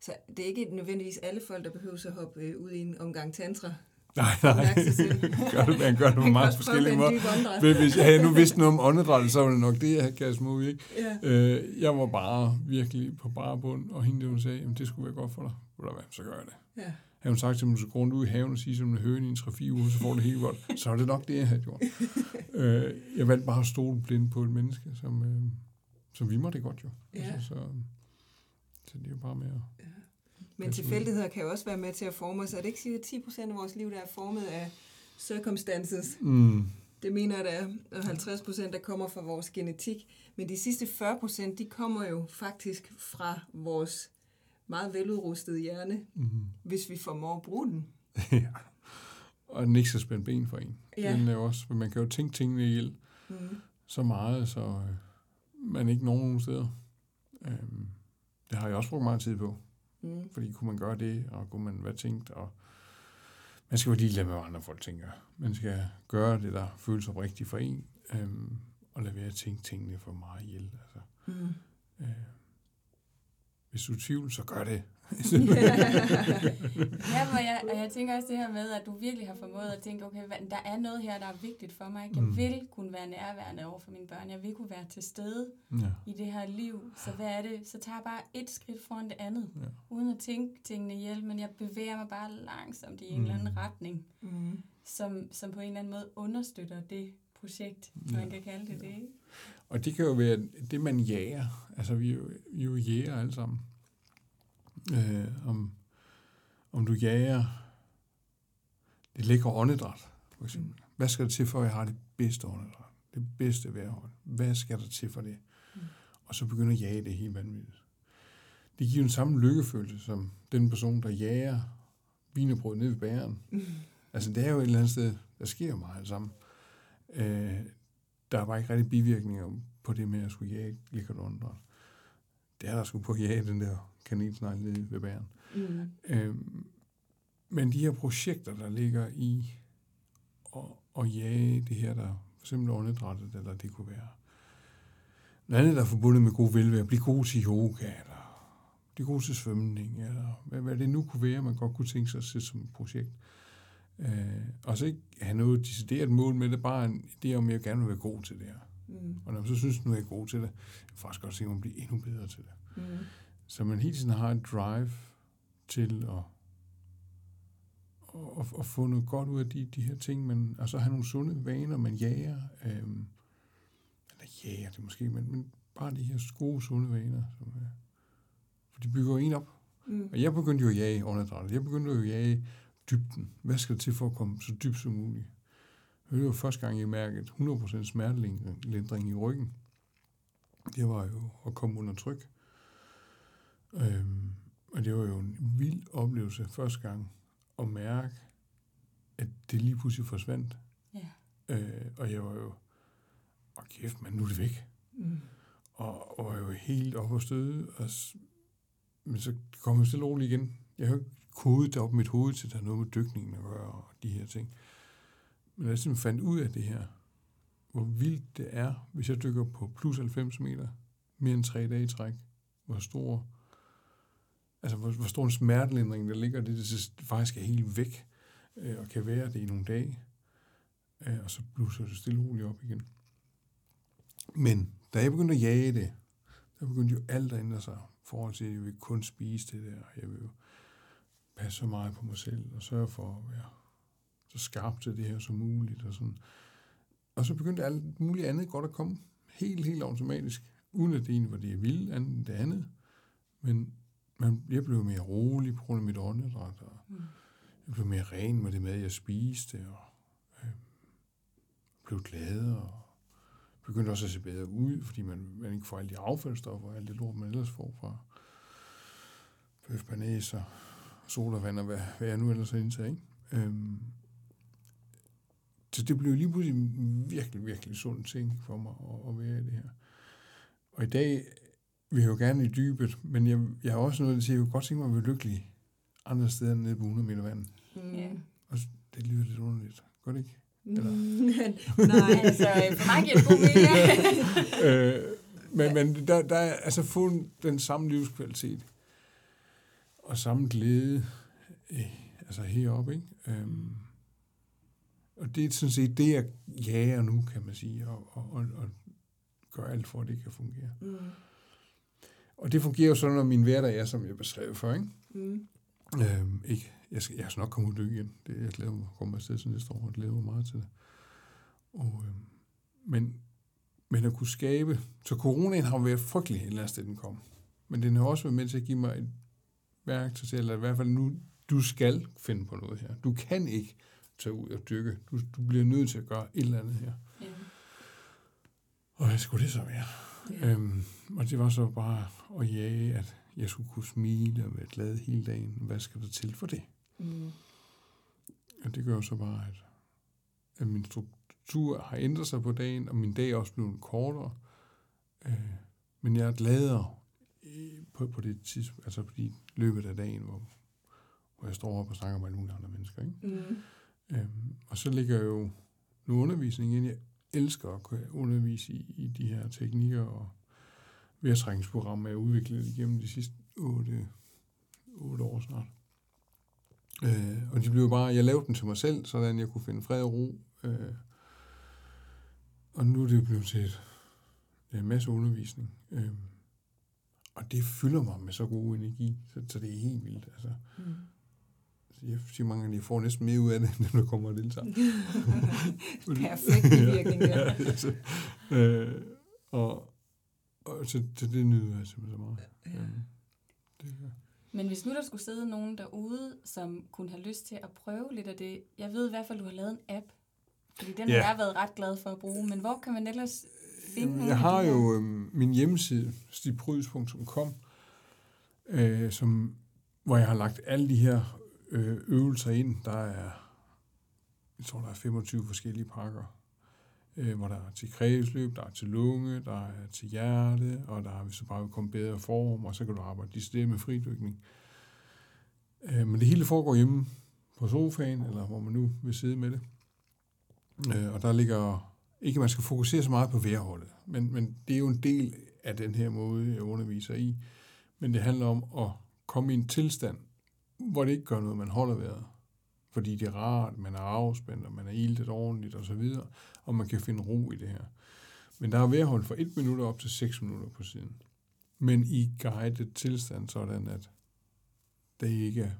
Så det er ikke nødvendigvis alle folk, der behøver at hoppe øh, ud i en omgang tantra. Nej, nej. <laughs> gør det, man gør det på meget forskellige måder. Men hvis jeg nu vidste noget om åndedræt, så var det nok det, jeg havde kastet mig ud, ikke? Ja. Øh, jeg var bare virkelig på bare bund, og hende, hun sagde, at det skulle være godt for dig. Ved hvad, så gør jeg det. Ja. Havde hun sagt til mig, at du ud i haven og sige, som en høne i en 3-4 uger, så får det helt godt. Så er det nok det, jeg havde gjort. <laughs> øh, jeg valgte bare at stole blind på et menneske, som, øh, som vi må det godt jo. Ja. Altså, så, så det er jo bare med at... Ja. Men tilfældigheder kan jo også være med til at forme os. Er det ikke sige, at 10 procent af vores liv, der er formet af circumstances? Mm. Det mener jeg, der er 50 procent, der kommer fra vores genetik. Men de sidste 40 procent, de kommer jo faktisk fra vores meget veludrustet hjerne, mm. hvis vi formår at bruge den. <laughs> ja. Og den ikke skal spænde ben for en. Ja. Den er også, men man kan jo tænke tingene ihjel mm. så meget, så øh, man ikke når nogen steder. Øhm, det har jeg også brugt meget tid på. Mm. Fordi kunne man gøre det, og kunne man hvad tænkt, og man skal jo lige lade med, hvad andre folk tænker. Man skal gøre det, der føles rigtigt for en, øhm, og lade være at tænke tingene for meget ihjel. Altså. Mm. Øh, hvis du er tvivl, så gør det. <laughs> ja, og jeg, og jeg tænker også det her med, at du virkelig har formået at tænke, okay, der er noget her, der er vigtigt for mig. Jeg mm. vil kunne være nærværende over for mine børn. Jeg vil kunne være til stede ja. i det her liv. Så hvad er det? Så tager jeg bare et skridt foran det andet, ja. uden at tænke tingene ihjel, men jeg bevæger mig bare langsomt i en mm. eller anden retning, mm. som, som på en eller anden måde understøtter det projekt, ja. man kan kalde det ja. det. Og det kan jo være det, man jager. Altså, vi er jo, vi er jo jæger alle sammen. Øh, om, om du jager det lækre åndedræt, for eksempel. Hvad skal der til for, at jeg har det bedste åndedræt? Det bedste vejrhold. Hvad skal der til for det? Mm. Og så begynder at jage det helt vanvittigt. Det giver den samme lykkefølelse, som den person, der jager vinebrød ned ved bæren. Mm. Altså, det er jo et eller andet sted, der sker meget sammen. Øh, der var ikke rigtig bivirkninger på det med at skulle jage åndedræt. Det er der skulle på at jage den der kanelsnegl nede ved bæren. Mm. Øhm, men de her projekter, der ligger i at, at jage det her, der for eksempel åndedrættet, eller det kunne være noget andet, der er forbundet med god velvære, blive god til yoga, eller blive god til svømning, eller hvad, hvad det nu kunne være, man godt kunne tænke sig at sætte som et projekt. Øh, og så ikke have noget decideret mål med det, bare en idé om, at jeg gerne vil være god til det her. Mm. Og når man så synes, nu er jeg god til det, jeg faktisk godt se, at man bliver endnu bedre til det. Mm. Så man hele tiden har en drive til at, at, at få noget godt ud af de, de her ting, men altså have nogle sunde vaner, man jager, øhm, eller jager det måske, men, men bare de her gode, sunde vaner, som, øh, for de bygger en op. Mm. Og jeg begyndte jo at jage åndedrættet. Jeg begyndte jo at jage dybden. Hvad skal der til for at komme så dybt som muligt? Det var første gang, jeg mærkede 100% smertelindring i ryggen. Det var jo at komme under tryk. Øhm, og det var jo en vild oplevelse første gang at mærke, at det lige pludselig forsvandt. Ja. Øh, og jeg var jo, åh kæft, men nu er det væk. Mm. Og, og var jo helt op og støde. Og, men så kom jeg stille roligt igen. Jeg kodet op mit hoved til, at der er noget med dykningen at gøre, og de her ting. Men jeg simpelthen fandt ud af det her, hvor vildt det er, hvis jeg dykker på plus 90 meter, mere end tre dage i træk, hvor stor, altså hvor, hvor stor en smertelindring der ligger, det, det faktisk er helt væk, øh, og kan være det i nogle dage, øh, og så blusser det stille roligt op igen. Men da jeg begyndte at jage det, der begyndte jo alt at ændre sig, i forhold til, at jeg vil kun spise det der, jeg vil jo passe så meget på mig selv, og sørge for at være så skarp til det her som muligt. Og, sådan. og så begyndte alt muligt andet godt at komme. Helt, helt automatisk. Uden at det egentlig var det, jeg ville, andet end det andet. Men man, jeg blev mere rolig på grund af mit åndedræt, og mm. jeg blev mere ren med det mad, jeg spiste, og øh, blev glad, og begyndte også at se bedre ud, fordi man, man ikke får alle de affaldsstoffer og alt det lort, man ellers får fra bøf, og sodavand og hvad, hvad jeg nu ellers har indtaget. Ikke? Øhm, så det blev lige pludselig en virkelig, virkelig sund ting for mig at, at være i det her. Og i dag vil jeg jo gerne i dybet, men jeg, jeg har også noget til, at jeg kunne godt tænke mig at være lykkelig andre steder end nede på 100 meter vand. Mm. Og det lyder lidt underligt. Gør det ikke? Eller? <laughs> Nej, altså for mig giver det god mening. <laughs> øh, men, men der, der er altså få den samme livskvalitet og samme glæde øh, altså heroppe, ikke? Øhm, og det er sådan set det, jeg jager nu, kan man sige, og, og, og, og gør alt for, at det kan fungere. Mm. Og det fungerer jo sådan, når min hverdag er, som jeg beskrev før, ikke? Mm. Øhm, ikke jeg, skal, jeg skal nok komme ud igen. Det, jeg glæder mig at komme afsted til næste år, og glæder mig meget til det. Og, øhm, men, men at kunne skabe... Så coronaen har været frygtelig, et eller andet sted, den kom. Men den har også været med til at give mig et værktøj til, eller i hvert fald nu, du skal finde på noget her. Du kan ikke tage ud og dykke. Du, du bliver nødt til at gøre et eller andet her. Ja. Og hvad skulle det så være? Ja. Øhm, og det var så bare at jage, at jeg skulle kunne smile og være glad hele dagen. Hvad skal der til for det? Mm. Og det gør så bare, at, at min struktur har ændret sig på dagen, og min dag er også blevet kortere. Øh, men jeg er gladere på, på det tidspunkt, altså på de løbet af dagen, hvor, hvor jeg står op og snakker med alle mulige andre mennesker. Ikke? Mm. Øhm, og så ligger jo nu undervisning ind. Jeg elsker at kunne undervise i, i de her teknikker og værtrækningsprogrammer, jeg har udviklet igennem de sidste 8, 8 år snart. Øh, og de blev bare, jeg lavede dem til mig selv, så jeg kunne finde fred og ro. Øh, og nu er det blevet til et, en masse undervisning. Øh, og det fylder mig med så god energi, så, så det er helt vildt. Altså. Mm. Jeg siger mange gange, jeg får næsten mere ud af det, end <laughs> når der kommer og deltager. <laughs> Perfekt virkning, <laughs> ja. ja altså, øh, og, og så, så det nyder jeg simpelthen så meget. Ja. Øhm, det, ja. Men hvis nu der skulle sidde nogen derude, som kunne have lyst til at prøve lidt af det, jeg ved i hvert fald, du har lavet en app, fordi den ja. har jeg været ret glad for at bruge, men hvor kan man ellers finde Jeg har jo øh, min hjemmeside, stiprydus.com, øh, som, hvor jeg har lagt alle de her øh, øvelser ind. Der er, jeg tror, der er 25 forskellige pakker, øh, hvor der er til kredsløb, der er til lunge, der er til hjerte, og der er, hvis du bare vil komme bedre form, og så kan du arbejde de steder med fridykning. Øh, men det hele foregår hjemme på sofaen, eller hvor man nu vil sidde med det. Øh, og der ligger, ikke at man skal fokusere så meget på vejrholdet, men, men det er jo en del af den her måde, jeg underviser i. Men det handler om at komme i en tilstand, hvor det ikke gør noget, man holder vejret. Fordi det er rart, man er afspændt, og man er iltet ordentligt og så videre, og man kan finde ro i det her. Men der er vejrhold fra 1 minut op til 6 minutter på siden. Men i guided tilstand, sådan at det ikke er,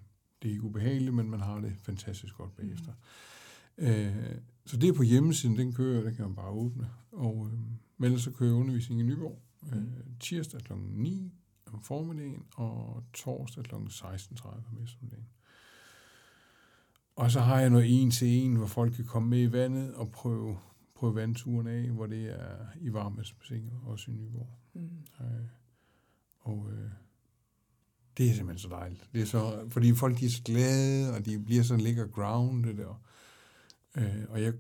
det er ikke ubehageligt, men man har det fantastisk godt bagefter. Mm. Øh, så det er på hjemmesiden, den kører, den kan man bare åbne. Og øh, men ellers så kører jeg undervisning i Nyborg øh, tirsdag kl. 9 om formiddagen og torsdag kl. 16.30 om eftermiddagen. Og så har jeg noget en til en, hvor folk kan komme med i vandet og prøve, prøve vandturen af, hvor det er i varmhedsbassinet, også i Nyborg. Mm. Øh, og øh, det er simpelthen så dejligt. Det er så, fordi folk de er så glade, og de bliver så lækker grounded. Og, øh, og jeg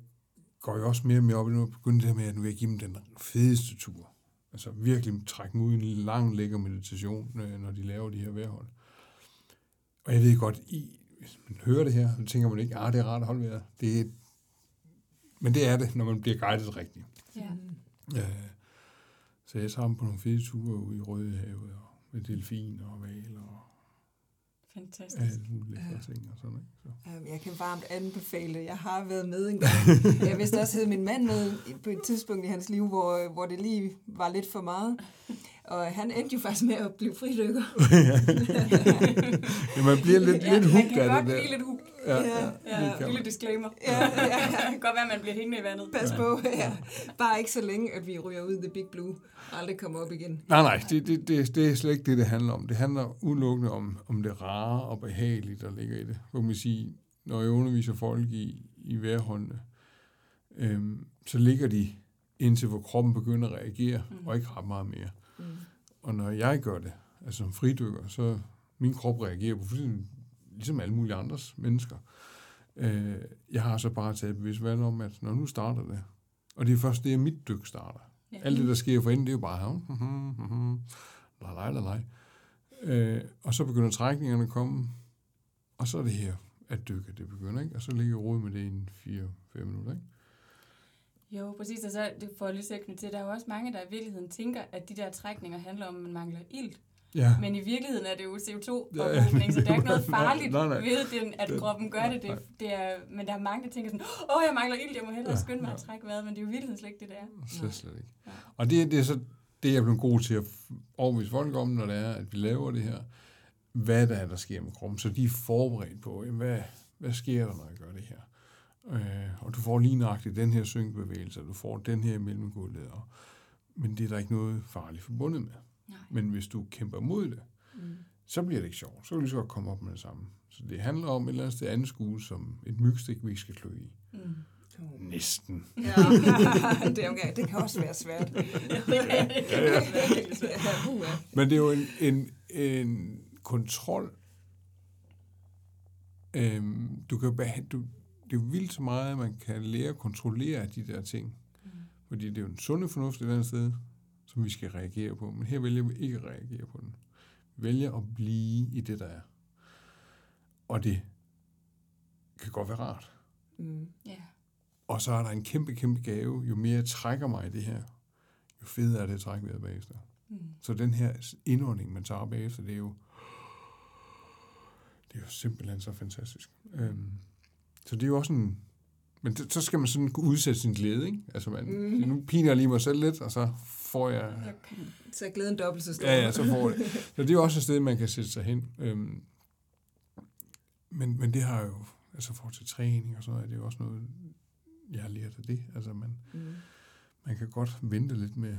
går jo også mere og mere op i nu, begynde det med, at nu vil jeg give dem den fedeste tur. Altså virkelig trække dem ud i en lang, lækker meditation, øh, når de laver de her vejrhold. Og jeg ved godt, I, hvis man hører det her, så tænker man ikke, at ah, det er rart at holde vejret. Det er, men det er det, når man bliver guidet rigtigt. Ja. ja. Så jeg dem på nogle fede ture ude i Rødehavet, og med delfiner og valer og Fantastisk. Alt muligt ja. ting og sådan, ikke? Så. Jeg kan varmt anbefale. Jeg har været med en gang. <laughs> Jeg vidste også, at min mand med på et tidspunkt i hans liv, hvor, hvor det lige var lidt for meget. Og han endte jo faktisk med at blive fridykker. <laughs> ja, man bliver lidt, ja, lidt hugt af det der. Man kan godt blive lidt hugt. Ja, ja, ja, ja. Lille disclaimer. Ja, ja, ja. <laughs> det kan godt være, at man bliver hængende i vandet. Pas på, ja. Bare ikke så længe, at vi ryger ud i The Big Blue og aldrig kommer op igen. Nej, nej, det, det, det, det er slet ikke det, det handler om. Det handler udelukkende om, om det rare og behagelige, der ligger i det. Hvor man sige, når jeg underviser folk i, i værhåndene, øhm, så ligger de indtil hvor kroppen begynder at reagere, mm. og ikke ret meget mere. Mm. Og når jeg gør det, altså som fridykker, så min krop reagerer på fuldstændig ligesom alle mulige andres mennesker. Øh, jeg har så bare taget bevidst valg om, at når nu starter det, og det er først det, at mit dyk starter. Ja. Alt det, der sker for enden, det er jo bare, hmm, hmm, hmm, lalej, lalej. Øh, og så begynder trækningerne at komme, og så er det her, at dykke det begynder, ikke? Og så ligger jeg med det i 4-5 minutter, ikke? Jo, præcis, og så får lige at knytte til, der er jo også mange, der i virkeligheden tænker, at de der trækninger handler om, at man mangler ilt. Ja. Men i virkeligheden er det jo CO2-ophobning, så der er ikke noget <laughs> farligt nej, nej, nej. ved, den, at kroppen gør det. det, det er, men der er mange, der tænker sådan, åh, jeg mangler ild, jeg må hellere ja, skynde mig ja. at trække vejret, men det er jo i virkeligheden slet ikke det, det er. Slet, slet ikke. Ja. Og det, det er så det, jeg er blevet god til at overvise folk om, når det er, at vi laver det her. Hvad der er, der sker med kroppen, så de er forberedt på, jamen, hvad, hvad sker der, når jeg gør det her? Øh, og du får lige nøjagtigt den her synkbevægelse, du får den her mellemgulvet, men det er der ikke noget farligt forbundet med. Nej. Men hvis du kæmper mod det, mm. så bliver det ikke sjovt. Så vil du så godt komme op med det samme. Så det handler om et eller andet sted andet skue, som et mygstik, vi ikke skal klø i. Mm. Næsten. Ja, <laughs> det, er okay. det kan også være svært. <laughs> Men det er jo en, en, en kontrol. Øhm, du kan du, det er jo vildt så meget, man kan lære at kontrollere de der ting. Mm. Fordi det er jo en sunde fornuft et andet sted, som vi skal reagere på. Men her vælger vi ikke at reagere på den. Vi vælger at blive i det, der er. Og det kan godt være rart. Mm. Yeah. Og så er der en kæmpe, kæmpe gave. Jo mere jeg trækker mig i det her, jo federe er det at trække vejret bagefter. Mm. Så den her indånding, man tager bagefter, det er jo, det er jo simpelthen så fantastisk. Øhm, så det er jo også en, men det, så skal man sådan kunne udsætte sin glæde, ikke? Altså, man, mm. nu piner jeg lige mig selv lidt, og så får jeg... Så er glæden dobbelt så stor. Ja, ja, så får det. Så det er jo også et sted, man kan sætte sig hen. Øhm, men, men det har jo, altså for til træning og sådan noget, det er jo også noget, jeg har lært af det. Altså man, mm. man kan godt vente lidt med,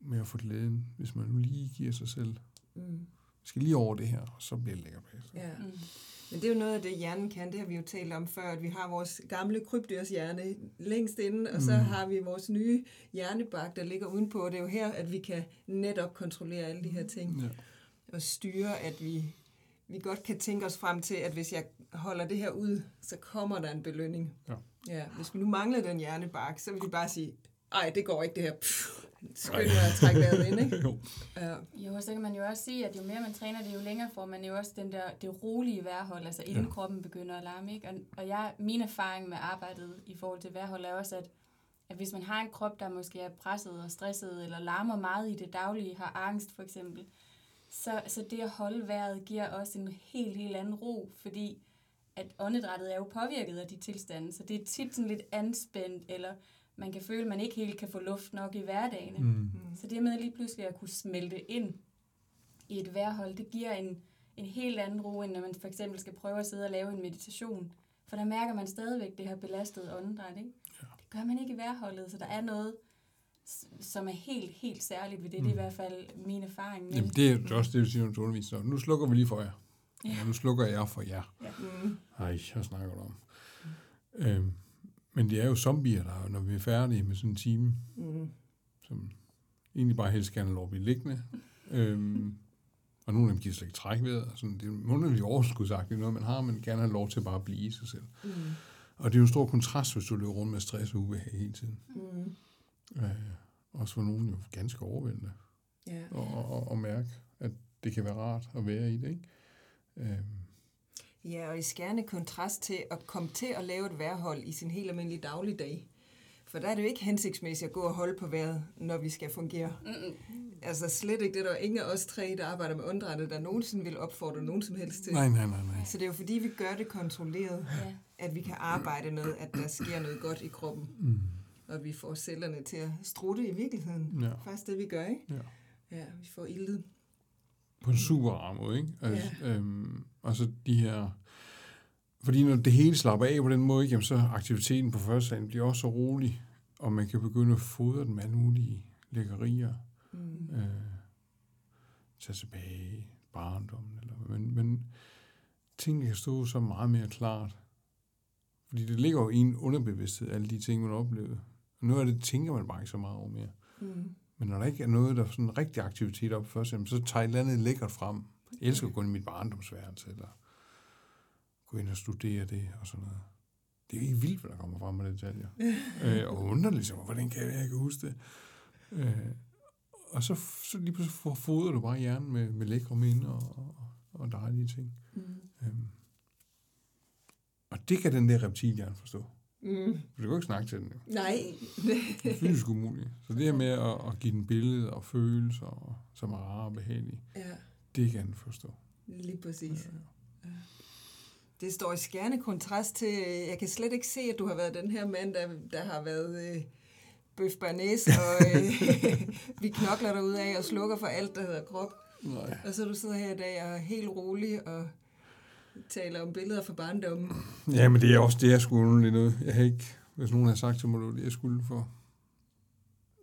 med at få glæden, hvis man nu lige giver sig selv. Mm. Skal lige over det her, og så bliver det lækkert bagefter. Ja. Mm. Men det er jo noget af det, hjernen kan. Det har vi jo talt om før, at vi har vores gamle krybdyrshjerne længst inde, og så mm. har vi vores nye hjernebak, der ligger udenpå. Det er jo her, at vi kan netop kontrollere alle de her ting. Ja. Og styre, at vi, vi godt kan tænke os frem til, at hvis jeg holder det her ud, så kommer der en belønning. Ja. Ja, hvis vi nu mangler den hjernebark, så vil vi bare sige, ej, det går ikke det her. Skynd mig at trække vejret ind, ikke? <laughs> jo. Ja. Jo, så kan man jo også sige, at jo mere man træner det, jo længere får man jo også den der, det rolige vejrhold, altså inden ja. kroppen begynder at larme, ikke? Og, og jeg, min erfaring med arbejdet i forhold til vejrhold er også, at, at hvis man har en krop, der måske er presset og stresset, eller larmer meget i det daglige, har angst for eksempel, så, så det at holde vejret giver også en helt, helt anden ro, fordi at åndedrættet er jo påvirket af de tilstande, så det er tit sådan lidt anspændt, eller man kan føle, at man ikke helt kan få luft nok i hverdagen. Mm. mm. Så det med lige pludselig at kunne smelte ind i et vejrhold, det giver en, en helt anden ro, end når man for eksempel skal prøve at sidde og lave en meditation. For der mærker man stadigvæk det her belastede åndedræt, ikke? Ja. Det gør man ikke i vejrholdet, så der er noget, som er helt, helt særligt ved det. Mm. Det er i mm. hvert fald min erfaring. Med. Jamen, det er også det, du siger, når du Nu slukker vi lige for jer. Ja. ja nu slukker jeg for jer. Ja. Mm. Ej, hvad snakker du om? Mm. Øhm, men det er jo zombier, der, når vi er færdige med sådan en time, mm. som egentlig bare helst gerne lov at blive liggende. øhm, og nogle af dem giver slet ikke træk ved. Sådan, det er underligt overskudsagt, det er noget, man har, men gerne have lov til bare at blive i sig selv. Mm. Og det er jo en stor kontrast, hvis du løber rundt med stress og ubehag hele tiden. Mm. Øh, også for nogen jo ganske overvældende. Yeah. Og, og, og mærke, at det kan være rart at være i det. Ikke? Øhm. Ja, og i skærende kontrast til at komme til at lave et værhold i sin helt almindelige dagligdag. For der er det jo ikke hensigtsmæssigt at gå og holde på vejret, når vi skal fungere. Mm-mm. Altså slet ikke det, der er ingen af os tre, der arbejder med åndedrættet, der nogensinde vil opfordre nogen som helst til. Nej, nej, nej, nej. Så det er jo fordi, vi gør det kontrolleret, ja. at vi kan arbejde med, at der sker noget godt i kroppen. Mm. Og vi får cellerne til at strutte i virkeligheden. Ja. Faktisk det, vi gør, ikke? Ja. Ja, vi får ildet på en super rar måde, ikke? Altså, ja. øhm, og så de her... Fordi når det hele slapper af på den måde, jamen, så aktiviteten på første bliver også så rolig, og man kan begynde at fodre den med alle mulige lækkerier. Mm. Øh, tage tilbage barndommen. Eller, men, men tingene kan stå så meget mere klart. Fordi det ligger jo i en underbevidsthed, alle de ting, man oplevede. Og noget af det tænker man bare ikke så meget over mere. Mm. Men når der ikke er noget, der er sådan en rigtig aktivitet op først, så tager et eller andet lækkert frem. Jeg elsker at gå ind i mit barndomsværelse, eller gå ind og studere det, og sådan noget. Det er jo ikke vildt, hvad der kommer frem med detaljer. <laughs> øh, og underligt, så, hvordan kan jeg, kan huske det? Øh, og så, så lige pludselig fodrer du bare hjernen med, med lækre minder og, og, og dejlige ting. Mm. Øhm. Og det kan den der reptilhjerne forstå. Mm. Du kan jo ikke snakke til den. Jo. Nej. det er fysisk umuligt. Så det her med at, at give den billede og følelser, som er rare og behagelige, ja. det kan den forstå. Lige præcis. Ja. Ja. Det står i skærende kontrast til, jeg kan slet ikke se, at du har været den her mand, der, der har været øh, bøf barnæs, og øh, <laughs> vi knokler derude af og slukker for alt, der hedder krop. Nej. Og så du sidder her i dag og er helt rolig og taler om billeder fra barndommen. Ja, men det er også det, jeg skulle lige noget. Jeg har ikke, hvis nogen har sagt til mig, det jeg skulle for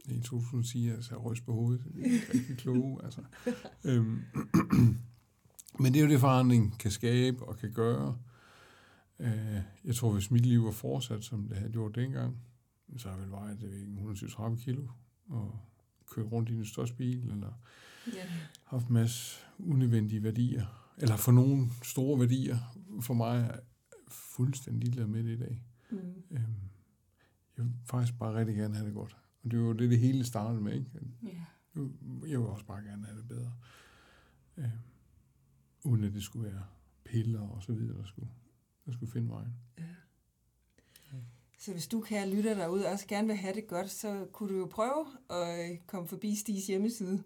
i 2010, altså jeg ryst på hovedet. Det er rigtig kloge, altså. <laughs> øhm, <clears throat> men det er jo det, forandring kan skabe og kan gøre. Øh, jeg tror, hvis mit liv var fortsat, som det havde gjort dengang, så har jeg vel vejet det 130 kilo, og kørt rundt i en største bil, eller ja. haft en masse unødvendige værdier, eller for nogle store værdier. For mig er fuldstændig ligeglad med det i dag. Mm. Øhm, jeg vil faktisk bare rigtig gerne have det godt. Og det var det, det hele startede med, ikke? Yeah. Jeg vil også bare gerne have det bedre. Øhm, uden at det skulle være piller og så videre, der skulle, der skulle finde vejen. Ja. Så hvis du, kan lytte derude, også gerne vil have det godt, så kunne du jo prøve at komme forbi Stis hjemmeside.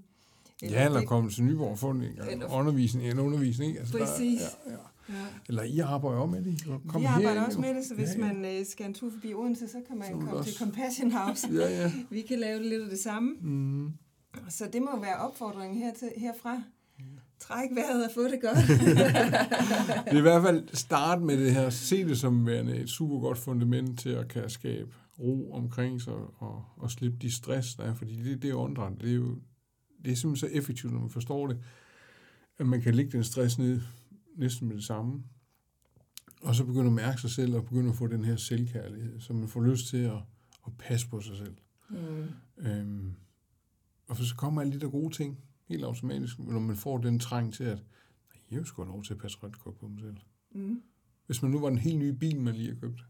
Eller ja, eller det, komme til Nyborg og få en, en undervisning. En undervisning altså præcis. Der, ja, ja. Ja. Eller I arbejder også med det. Kom Vi arbejder her, også med det, så hvis ja, ja. man uh, skal en tur forbi Odense, så kan man så komme også. til Compassion House. <laughs> ja, ja. Vi kan lave lidt af det samme. Mm. Så det må være opfordringen her til, herfra. Træk vejret og få det godt. <laughs> <laughs> det er i hvert fald start med det her. Se det som værende et super godt fundament til at kan skabe ro omkring sig og, og slippe de stress, der er. Fordi det, det er åndedræt. Det er jo det er simpelthen så effektivt, når man forstår det, at man kan lægge den stress ned næsten med det samme. Og så begynde at mærke sig selv og begynde at få den her selvkærlighed, så man får lyst til at, at passe på sig selv. Mm. Øhm, og så kommer alle de der gode ting helt automatisk, når man får den træng til, at jeg vil sgu lov til at passe ret godt på mig selv. Mm. Hvis man nu var en helt ny bil, man lige har købt,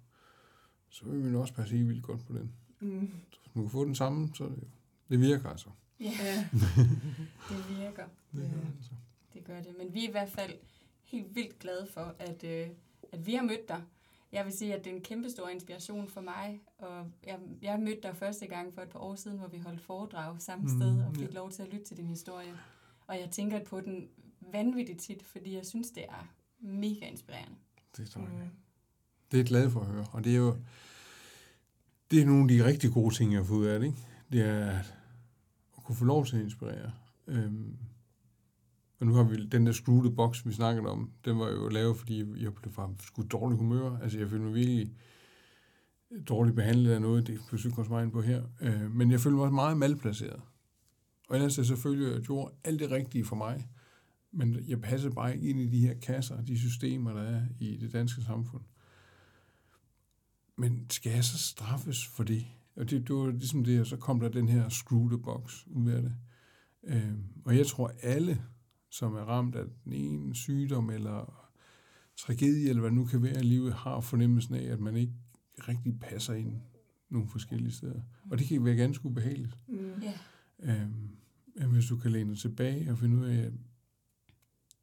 så vil man også passe helt vildt godt på den. Mm. Så hvis man kan få den samme, så det, det virker altså. Ja, <laughs> det virker. Det, altså. det gør det. Men vi er i hvert fald helt vildt glade for, at, øh, at vi har mødt dig. Jeg vil sige, at det er en kæmpe stor inspiration for mig. Og jeg, jeg mødte dig første gang for et par år siden, hvor vi holdt foredrag samme mm, sted og fik ja. lov til at lytte til din historie. Og jeg tænker på den vanvittigt tit, fordi jeg synes, det er mega inspirerende. Det tror jeg. Mm. Det er jeg glad for at høre. Og det er jo det er nogle af de rigtig gode ting, jeg har fået ud af det. Ikke? Det er at kunne få lov til at inspirere. Øhm, og nu har vi den der screwed box, vi snakkede om, den var jo lavet, fordi jeg blev fra skudt dårlig humør. Altså, jeg følte mig virkelig dårligt behandlet af noget, det kan jeg mig ind på her. Øh, men jeg følte mig også meget malplaceret. Og ellers er selvfølgelig, at jeg gjorde alt det rigtige for mig, men jeg passer bare ikke ind i de her kasser, de systemer, der er i det danske samfund. Men skal jeg så straffes for det? Og det, det var ligesom det, og så kom der den her screw box ud af det. Øh, og jeg tror, alle, som er ramt af den ene sygdom eller tragedie, eller hvad det nu kan være i livet, har fornemmelsen af, at man ikke rigtig passer ind nogle forskellige steder. Og det kan være ganske ubehageligt. Mm. Yeah. Øhm, hvis du kan læne dig tilbage og finde ud af, at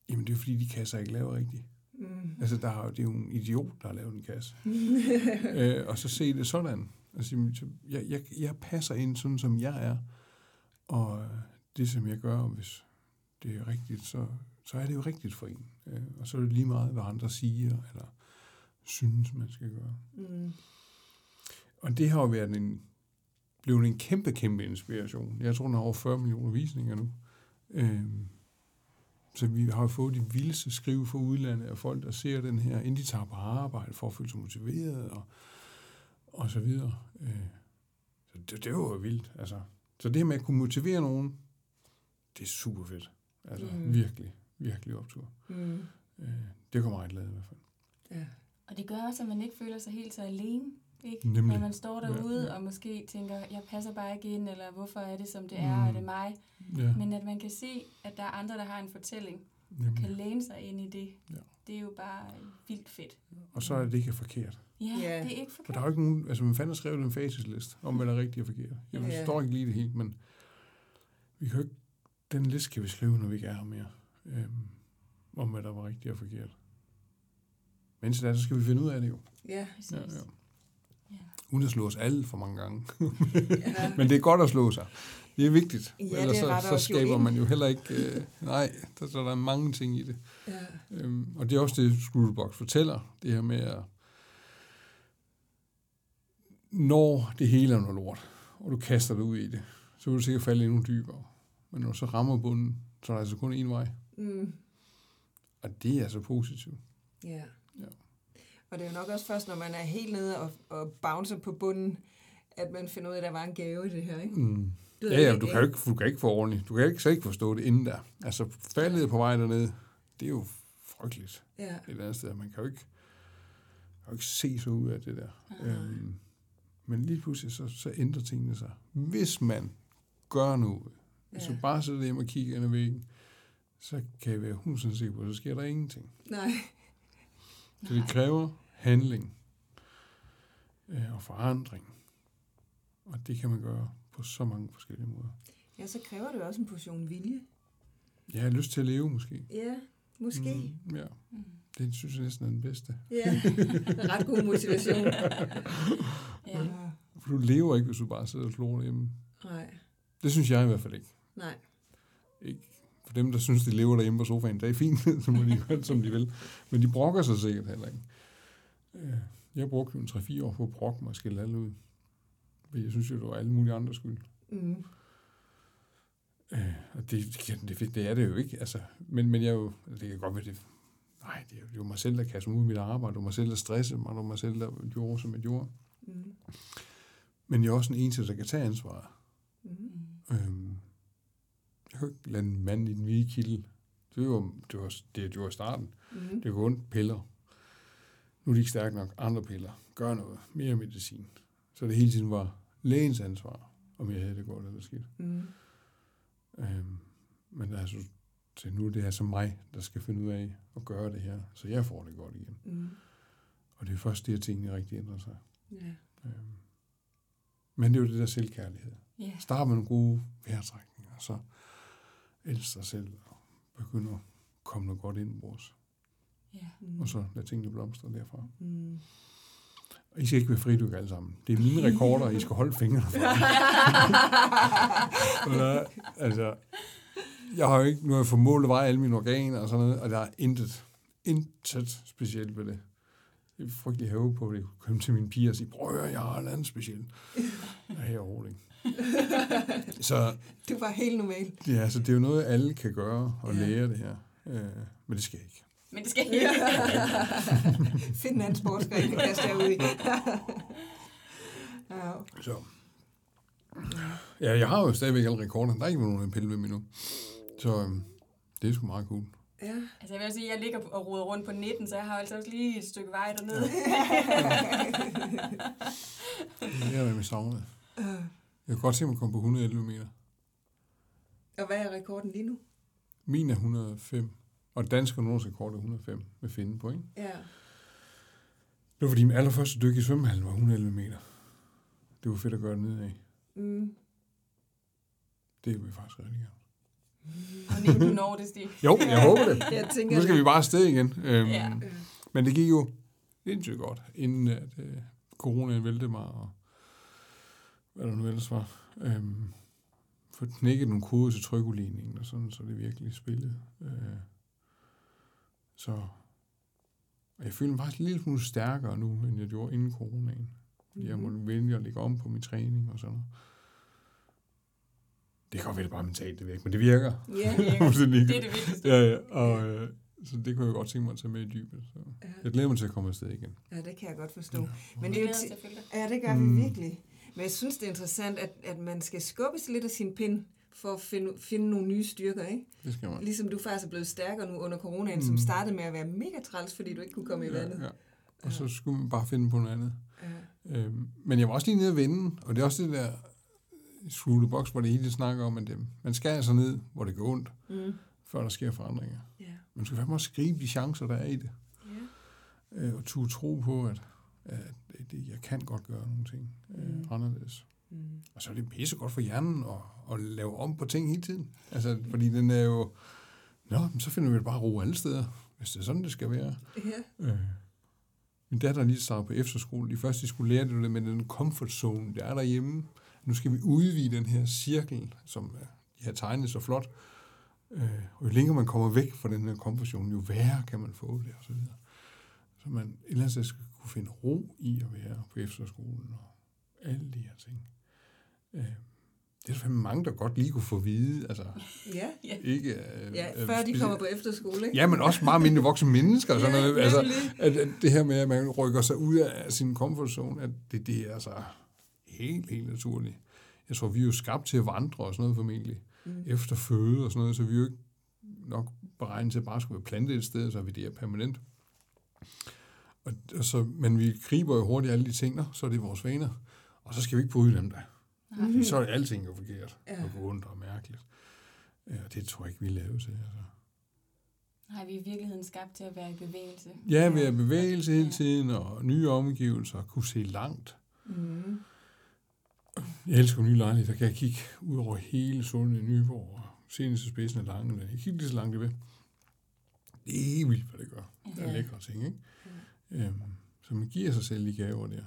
jamen det er fordi, de kasser ikke laver rigtigt. Mm. Altså, der er, det er jo en idiot, der har lavet en kasse. <laughs> øh, og så se det sådan. Altså, jeg, jeg, jeg passer ind sådan, som jeg er. Og det, som jeg gør, hvis det er rigtigt, så, så er det jo rigtigt for en. Øh, og så er det lige meget, hvad andre siger, eller synes, man skal gøre. Mm. Og det har jo været en, blevet en kæmpe, kæmpe inspiration. Jeg tror, den har over 40 millioner visninger nu. Øh, så vi har jo fået de vildeste skrive fra udlandet af folk, der ser den her, inden de tager på arbejde for at føle sig motiveret og, og så videre. Øh, så det, det var jo vildt. Altså. Så det her med at kunne motivere nogen, det er super fedt. Altså mm. virkelig, virkelig optur. Mm. Øh, det kommer meget glad i hvert fald. Ja. Og det gør også, at man ikke føler sig helt så alene. Ikke? Nemlig. Når man står derude ja, ja. og måske tænker, jeg passer bare ikke ind, eller hvorfor er det, som det er, mm. er det mig? Ja. Men at man kan se, at der er andre, der har en fortælling, Nemlig. og kan læne sig ind i det. Ja. Det er jo bare vildt fedt. Og så er det ikke forkert. Ja, yeah. det er ikke forkert. For der er jo ikke nogen, altså man fanden skrevet en facisliste, om hvad der er rigtigt og forkert. Jeg yeah. forstår ikke lige det helt, men vi kan ikke, den liste kan vi skrive, når vi ikke er her mere, øhm, om hvad der var rigtigt og forkert. Men så, der, så skal vi finde ud af det jo. Ja, præcis. Ja, ja. Ja. Uden at slå os alle for mange gange. ja. <laughs> Men det er godt at slå sig. Det er vigtigt. Ja, Ellers det er så, så skaber man jo heller ikke... Øh, nej, der, så der er mange ting i det. Ja. Øhm, og det er også det, Screwbox fortæller. Det her med at... Når det hele er noget lort, og du kaster dig ud i det, så vil du sikkert falde endnu dybere. Men når du så rammer bunden, så er der altså kun én vej. Mm. Og det er altså positivt. Ja. ja. Og det er jo nok også først, når man er helt nede og, og bouncer på bunden, at man finder ud af, at der var en gave i det her, ikke? Mm. Ja, ja, du kan, ikke, du kan ikke få ordentligt. Du kan ikke, så ikke forstå det inden der. Altså, faldet på vej dernede, det er jo frygteligt. Ja. Et andet sted. Man kan jo ikke... jo ikke se så ud af det der. Øhm, men lige pludselig, så, så ændrer tingene sig. Hvis man gør noget, hvis ja. du bare sidder hjemme og kigger ind ad væggen, så kan jeg være hundsen sikker på, så sker der ingenting. Nej. Så det kræver handling øh, og forandring. Og det kan man gøre på så mange forskellige måder. Ja, så kræver det også en portion vilje. Jeg har lyst til at leve, måske. Ja, måske. Mm, ja, det synes jeg næsten er den bedste. Ja, <laughs> ret god motivation. <laughs> ja. For du lever ikke, hvis du bare sidder og slår hjemme. Nej. Det synes jeg i hvert fald ikke. Nej. Ikke. For dem, der synes, de lever derhjemme på sofaen, det er fint, <laughs> så må de gøre, som de vil. Men de brokker sig sikkert heller ikke. Øh, jeg brugte jo en 3-4 år på at brokke mig og skille alle ud. Jeg synes jo, det var alle mulige andre skyld. Mm. Øh, og det, det, det, er det jo ikke. Altså, men, men jeg jo, det kan godt være, det, nej, det er jo mig selv, der kaster ud i mit arbejde. Det var mig selv, der stresse mig. Det var mig selv, der gjorde, som jeg gjorde. Mm. Men jeg er også en eneste, der kan tage ansvar. Mm. Øhm, jeg kan ikke lade en mand i den hvide kilde. Det var det, var, det, det var starten. Mm. Det var ondt piller. Nu er de ikke stærke nok. Andre piller. Gør noget. Mere medicin. Så det hele tiden var lægens ansvar, om jeg havde det godt eller skidt. Mm. Øhm, men altså, så nu er det altså mig, der skal finde ud af at gøre det her, så jeg får det godt igen. Mm. Og det er først det, at tingene rigtig ændrer sig. Yeah. Øhm, men det er jo det der selvkærlighed. Yeah. Start med nogle gode vejrtrækninger, så elsk dig selv og begynder at komme noget godt ind i vores. Yeah. Mm. Og så lad tingene blomstre derfra. Mm. I skal ikke være fridyk alle sammen. Det er mine <laughs> rekorder, I skal holde fingrene for. <laughs> der, altså, jeg har jo ikke, nu har jeg formålet veje alle mine organer og sådan noget, og der er intet, intet specielt ved det. Jeg er frygtelig hæve på det. Jeg kunne komme til mine piger og sige, prøv at jeg har et andet specielt. Jeg er rolig. Så, du var helt normal. Ja, så det er jo noget, alle kan gøre og ja. lære det her. Øh, men det skal jeg ikke. Men det skal <laughs> ikke. Find en anden sportsgren, der kaster ud i. <laughs> ja. Så. Ja, jeg har jo stadigvæk alle rekorder. Der er ikke nogen pille ved mig nu. Så øhm, det er sgu meget cool. Ja. Altså jeg vil sige, at jeg ligger og roder rundt på 19, så jeg har altså også lige et stykke vej dernede. <laughs> det er med savnet. Jeg kan godt se, at man kommer på 111 meter. Og hvad er rekorden lige nu? Min er 105. Og dansk og rekord er 105 med finde point. Ja. Det var fordi min allerførste dyk i svømmehallen var 111 meter. Det var fedt at gøre det nedad. Mm. Det vil vi faktisk rigtig gerne. Og nu når det, Stig. jo, jeg håber det. jeg tænker, nu skal vi bare afsted igen. Øhm, ja. Men det gik jo sindssygt godt, inden at uh, coronaen væltede mig, og hvad der nu ellers var. Øhm, for knækket nogle koder til trykudligningen, og sådan, så det virkelig spillede. Øh, så og jeg føler mig faktisk en lille smule stærkere nu, end jeg gjorde inden coronaen. Fordi mm-hmm. jeg må vælge at lægge om på min træning og sådan noget. Det kan godt være, det bare mentalt, det virker, men det virker. Ja, <laughs> det, virker. det er det vigtigste. Ja, ja, og øh, så det kunne jeg godt tænke mig at tage med i dybet. Så. Ja. Jeg glæder mig til at komme afsted igen. Ja, det kan jeg godt forstå. Ja. Men det er jo ja, det gør mm. vi virkelig. Men jeg synes, det er interessant, at, at man skal skubbes lidt af sin pind for at finde, finde nogle nye styrker, ikke? Det skal man. Ligesom du faktisk er blevet stærkere nu under coronaen, mm. som startede med at være mega træls, fordi du ikke kunne komme ja, i vandet. Ja. Og så skulle man bare finde på noget andet. Ja. Øhm, men jeg var også lige nede at vende, og det er også det der box, hvor det hele snakker om, at det, man skal altså ned, hvor det går ondt, mm. før der sker forandringer. Ja. Man skal fandme også gribe de chancer, der er i det. Ja. Øh, og turde tro på, at, at det, jeg kan godt gøre nogle ting øh, mm. anderledes. Mm. Og så er det pisse godt for hjernen at, at lave om på ting hele tiden. Altså, fordi den er jo... Nå, så finder vi bare ro alle steder, hvis det er sådan, det skal være. Ja. Øh, min datter lige startet på efterskole. De første, de skulle lære det med den comfort zone, der er derhjemme. Nu skal vi udvide den her cirkel, som de har tegnet så flot. Øh, og jo længere man kommer væk fra den her comfort zone, jo værre kan man få det, og så videre. Så man et eller andet sted skal kunne finde ro i at være på efterskolen, og alle de her ting. Øh, det er der mange, der godt lige kunne få at vide. Altså, <laughs> ja, ja. Ikke, øh, ja, før de kommer på efterskole. Ikke? Ja, men også meget mindre voksne mennesker. Og sådan ja, noget. Altså, at, at det her med, at man rykker sig ud af sin comfort zone, at det, det er altså helt, helt naturligt. Jeg tror, vi er jo skabt til at vandre og sådan noget formentlig. Mm. Efter føde og sådan noget, så vi er jo ikke nok beregnet til at bare skulle være plantet et sted, så er vi det er permanent. Og og, så, men vi griber jo hurtigt alle de ting, der, så er det vores vaner. Og så skal vi ikke bryde dem der. Mm. Så er alting jo forkert, ja. og ondt og mærkeligt. Ja, det tror jeg ikke, vi er lavet til. Altså. Nej, vi er i virkeligheden skabt til at være i bevægelse. Ja, vi er i bevægelse hele tiden, og nye omgivelser, kunne se langt. Mm. Jeg elsker nye lejligheder. Der kan jeg kigge ud over hele Sunde i Nyborg, og seneste spidsen af Lange. Jeg kan kigge lige så langt det ved. Det er vildt, hvad det gør. Ja. Det er lækre ting, ikke? Ja. Øhm, så man giver sig selv de gaver der.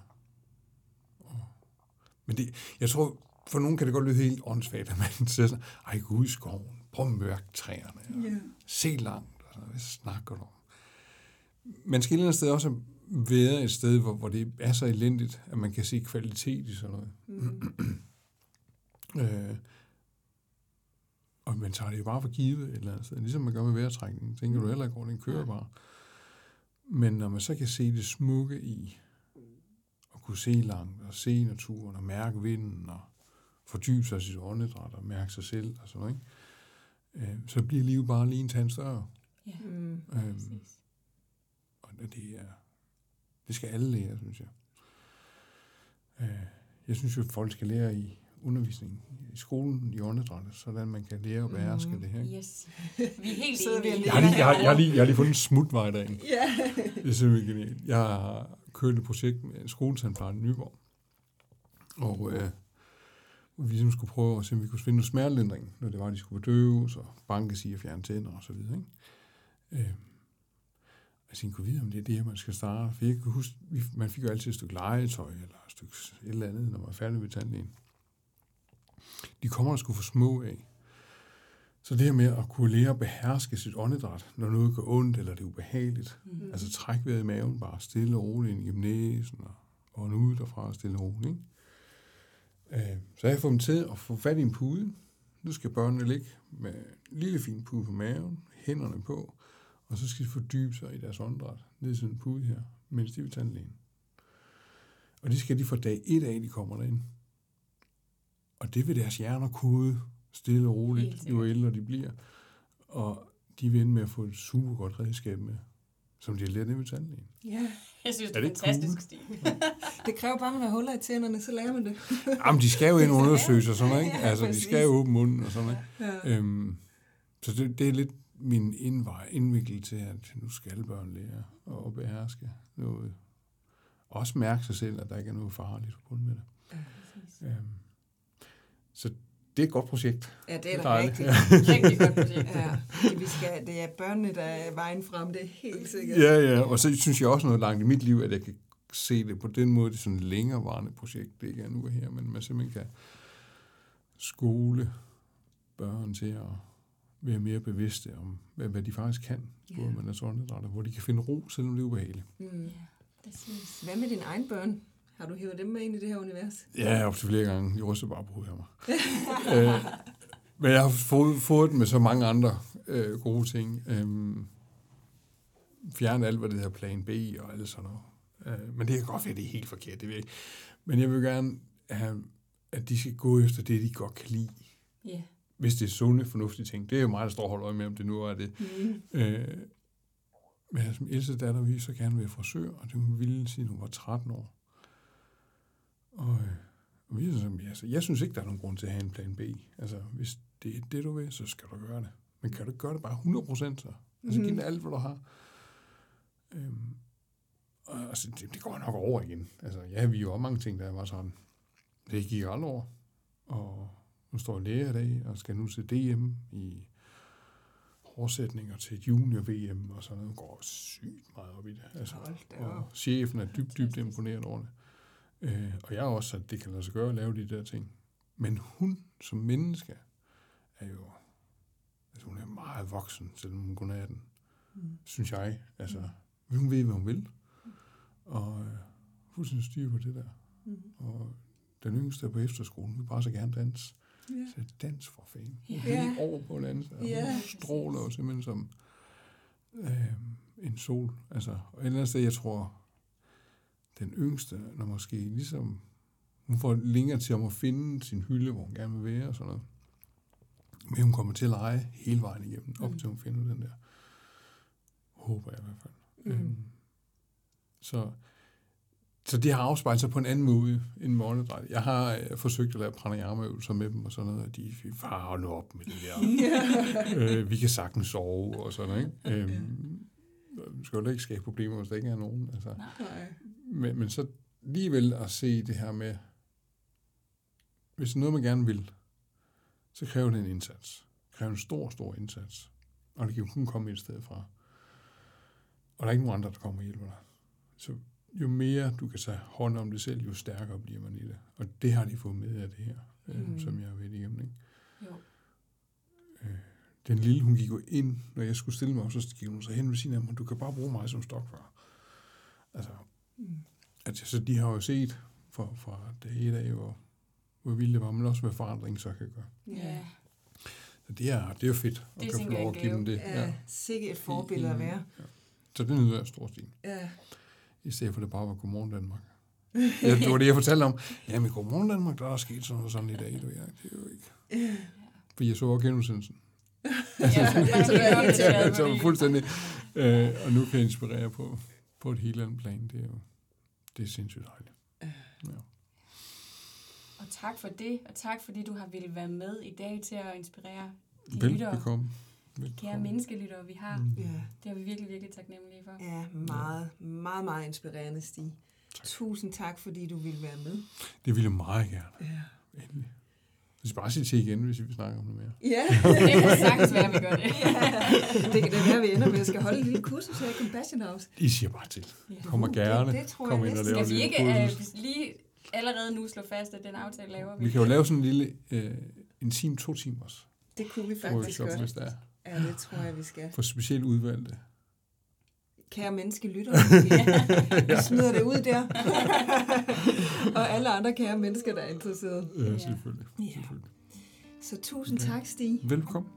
Men det, jeg tror, for nogen kan det godt lyde helt åndssvagt, at man siger sådan, ej, gå ud i skoven, prøv at mørke træerne, ja. se langt, og sådan, hvad snakker du om? Man skal et eller andet sted også være et sted, hvor, hvor det er så elendigt, at man kan se kvalitet i sådan noget. Mm. <clears throat> øh, og man tager det jo bare for givet et eller andet sted. Ligesom man gør med vejrtrækning. Tænker du heller ikke over, den kører bare. Men når man så kan se det smukke i, kunne se langt, og se naturen, og mærke vinden, og fordybe sig sit åndedræt, og mærke sig selv, og sådan noget, ikke? Øh, så bliver livet bare lige en tand større. Ja, mm. øhm, og det er, det skal alle lære, synes jeg. Øh, jeg synes jo, at folk skal lære i undervisning i skolen i åndedrættet, sådan man kan lære at beherske mm, det her. Yes. Vi er helt enige. Jeg har lige, jeg har, jeg har lige, jeg har lige fundet en smutvej derinde. Ja. Det er simpelthen genialt. Jeg har kørt et projekt med skolesandplejen i Nyborg, og øh, vi ligesom skulle prøve at se, om vi kunne finde noget smertelindring, når det var, at de skulle bedøves og bankes i og fjerne tænder og så videre. Ikke? Øh, jeg tænkte, kunne vide, om det er det her, man skal starte. For jeg kan huske, man fik jo altid et stykke legetøj, eller et stykke et eller andet, når man var færdig ved tandlægen. De kommer der skulle få små af. Så det her med at kunne lære at beherske sit åndedræt, når noget går ondt, eller det er ubehageligt. Mm. Altså træk vejret i maven, bare stille og roligt ind i næsen, og ånd ud derfra, stille og roligt. Ikke? Øh, så jeg fået dem til at få fat i en pude. Nu skal børnene ligge med en lille fin pude på maven, hænderne på, og så skal de fordybe sig i deres åndedræt, ned i sådan en pude her, mens de ved tandlægen. Og det skal de fra dag et af, de kommer derind. Og det vil deres hjerner kode stille og roligt, jo ældre de bliver. Og de vil ende med at få et super godt redskab med, som de har lært ned ved tandlægen. Ja, jeg synes, det er, det fantastisk cool? stil. <laughs> det kræver bare, at man har huller i tænderne, så lærer man det. <laughs> Jamen, de skal jo ind undersøge og sådan noget, ikke? Altså, de skal jo åbne munden og sådan noget. Ja. Øhm, så det, det er lidt min indvej, indviklet til, at nu skal børn lære at beherske noget. Også mærke sig selv, at der ikke er noget farligt forbundet med det. Ja, øhm, så det er et godt projekt. Ja, det er da rigtig, rigtig godt projekt. <laughs> Ja, det, vi skal, det er børnene, der er vejen frem, det er helt sikkert. Ja, ja, og så synes jeg også noget langt i mit liv, at jeg kan se det på den måde, det er sådan et længerevarende projekt, det ikke er nu her, men man simpelthen kan skole børn til at være mere bevidste om, hvad, hvad de faktisk kan, både yeah. med deres åndedræt, hvor de kan finde ro, selvom det er ubehageligt. Mm. Ja, præcis. Hvad med dine egne børn? Har du hævet dem med ind i det her univers? Ja, op til flere gange. De ryster bare på mig. <laughs> øh, men jeg har fået, fået dem med så mange andre øh, gode ting. Øh, fjerne alt, hvad det hedder plan B og alt sådan noget. Øh, men det kan godt være, det er helt forkert, det ved jeg Men jeg vil gerne have, at de skal gå efter det, de godt kan lide. Yeah. Hvis det er sunde, fornuftige ting. Det er jo meget, der står holdt øje med, om det nu er det. Mm. Øh, men som ældste datter vil så gerne være frisør, og det hun ville, siden hun var 13 år. Og, og vi altså, jeg synes ikke, der er nogen grund til at have en plan B. Altså, hvis det er det, du vil, så skal du gøre det. Men kan du gøre det bare 100 procent så? Altså, mm. giv det alt, hvad du har. Øhm, og, altså, det, det går nok over igen. Altså, ja, vi jo mange ting, der var sådan. Det gik aldrig over. Og nu står jeg læger i dag, og skal nu til DM i oversætninger til et junior-VM, og sådan noget. går sygt meget op i det. Altså, og chefen er dybt, dybt imponeret over det. Øh, og jeg også at det kan lade sig gøre at lave de der ting. Men hun som menneske er jo, altså hun er meget voksen, selvom hun kun er 18. Mm. Synes jeg. Altså, mm. hun ved, hvad hun vil. Og øh, fuldstændig styr på det der. Mm. Og den yngste er på efterskolen, vil bare så gerne danse. Yeah. Så dans for fanden. Hun yeah. over på dans. Og yeah. Hun stråler jo simpelthen som øh, en sol. Altså, og et eller andet sted, jeg tror, den yngste, når måske ligesom, hun får længere til om at finde sin hylde, hvor hun gerne vil være og sådan noget. Men hun kommer til at lege hele vejen igennem, op mm. til hun finder den der. Håber jeg i hvert fald. Mm. Øhm, Så, så det har afspejlet sig på en anden måde end åndedræt. Jeg har øh, forsøgt at lave pranayama-øvelser med dem og sådan noget, og de farer nu op med det der. <laughs> øh, vi kan sagtens sove og sådan noget. Ikke? Øhm, skal jo ikke skabe problemer, hvis der ikke er nogen. Altså. Nej. Men, men så alligevel at se det her med, hvis er noget, man gerne vil, så kræver det en indsats. Det kræver en stor, stor indsats. Og det kan jo kun komme et sted fra. Og der er ikke nogen andre, der kommer og hjælper dig. Så jo mere du kan tage hånd om det selv, jo stærkere bliver man i det. Og det har de fået med af det her, øh, Mm. som jeg har været igennem. Ikke? Jo. Øh, den lille, hun gik jo ind, når jeg skulle stille mig op, så gik hun så hen ved siden af mig, du kan bare bruge mig som stokfar. Altså, Mm. altså, så de har jo set fra, fra dag et af, hvor, hvor vildt det var, men også hvad forandring så kan gøre. Ja. Så det er, det er jo fedt at Det kan få lov er at give dem det. Ja, sikke et forbillede at være. Så det nyder jeg stor stil. Ja. I stedet for at det bare var Godmorgen Danmark. Ja, det var det, jeg fortalte om. Jamen, i Godmorgen Danmark, der er sket sådan og sådan i dag. Du, ja, det er jo ikke... For jeg så også genudsendelsen. Ja, Så så det er <laughs> er helt det så fuldstændig. Øh, og nu kan jeg inspirere på, på et helt andet plan. Det er jo det er sindssygt dejligt. Ja. Og tak for det, og tak fordi du har ville være med i dag til at inspirere de lyttere, Velbekomme. kære Velbekomme. menneskelyttere, vi har. Mm. Ja. Det er vi virkelig, virkelig taknemmelige for. ja, meget, meget, meget inspirerende, Stig. Tak. Tusind tak, fordi du ville være med. Det ville jeg meget gerne. Ja. Endelig. Jeg skal bare sige til igen, hvis vi vil snakke om det mere. Ja, <laughs> Det kan sagtens være, at vi gør det. det kan det være, vi ender med at skal holde et lille kursus her i Compassion House. I siger bare til. Kommer gerne. Det, det tror Kom jeg ind og næsten. lav Skal vi ikke uh, lige allerede nu slå fast, at den aftale laver vi? Vi kan jo lave sådan en lille øh, intim to timers Det kunne vi faktisk workshop, godt. hvis der er. Ja, det tror jeg, vi skal. For specielt udvalgte. Kære menneske lytter, <laughs> vi smider det ud der. <laughs> og alle andre kære mennesker, der er interesserede. Ja, selvfølgelig. Ja. selvfølgelig. Så tusind Okay. tak, Stig. Velkommen.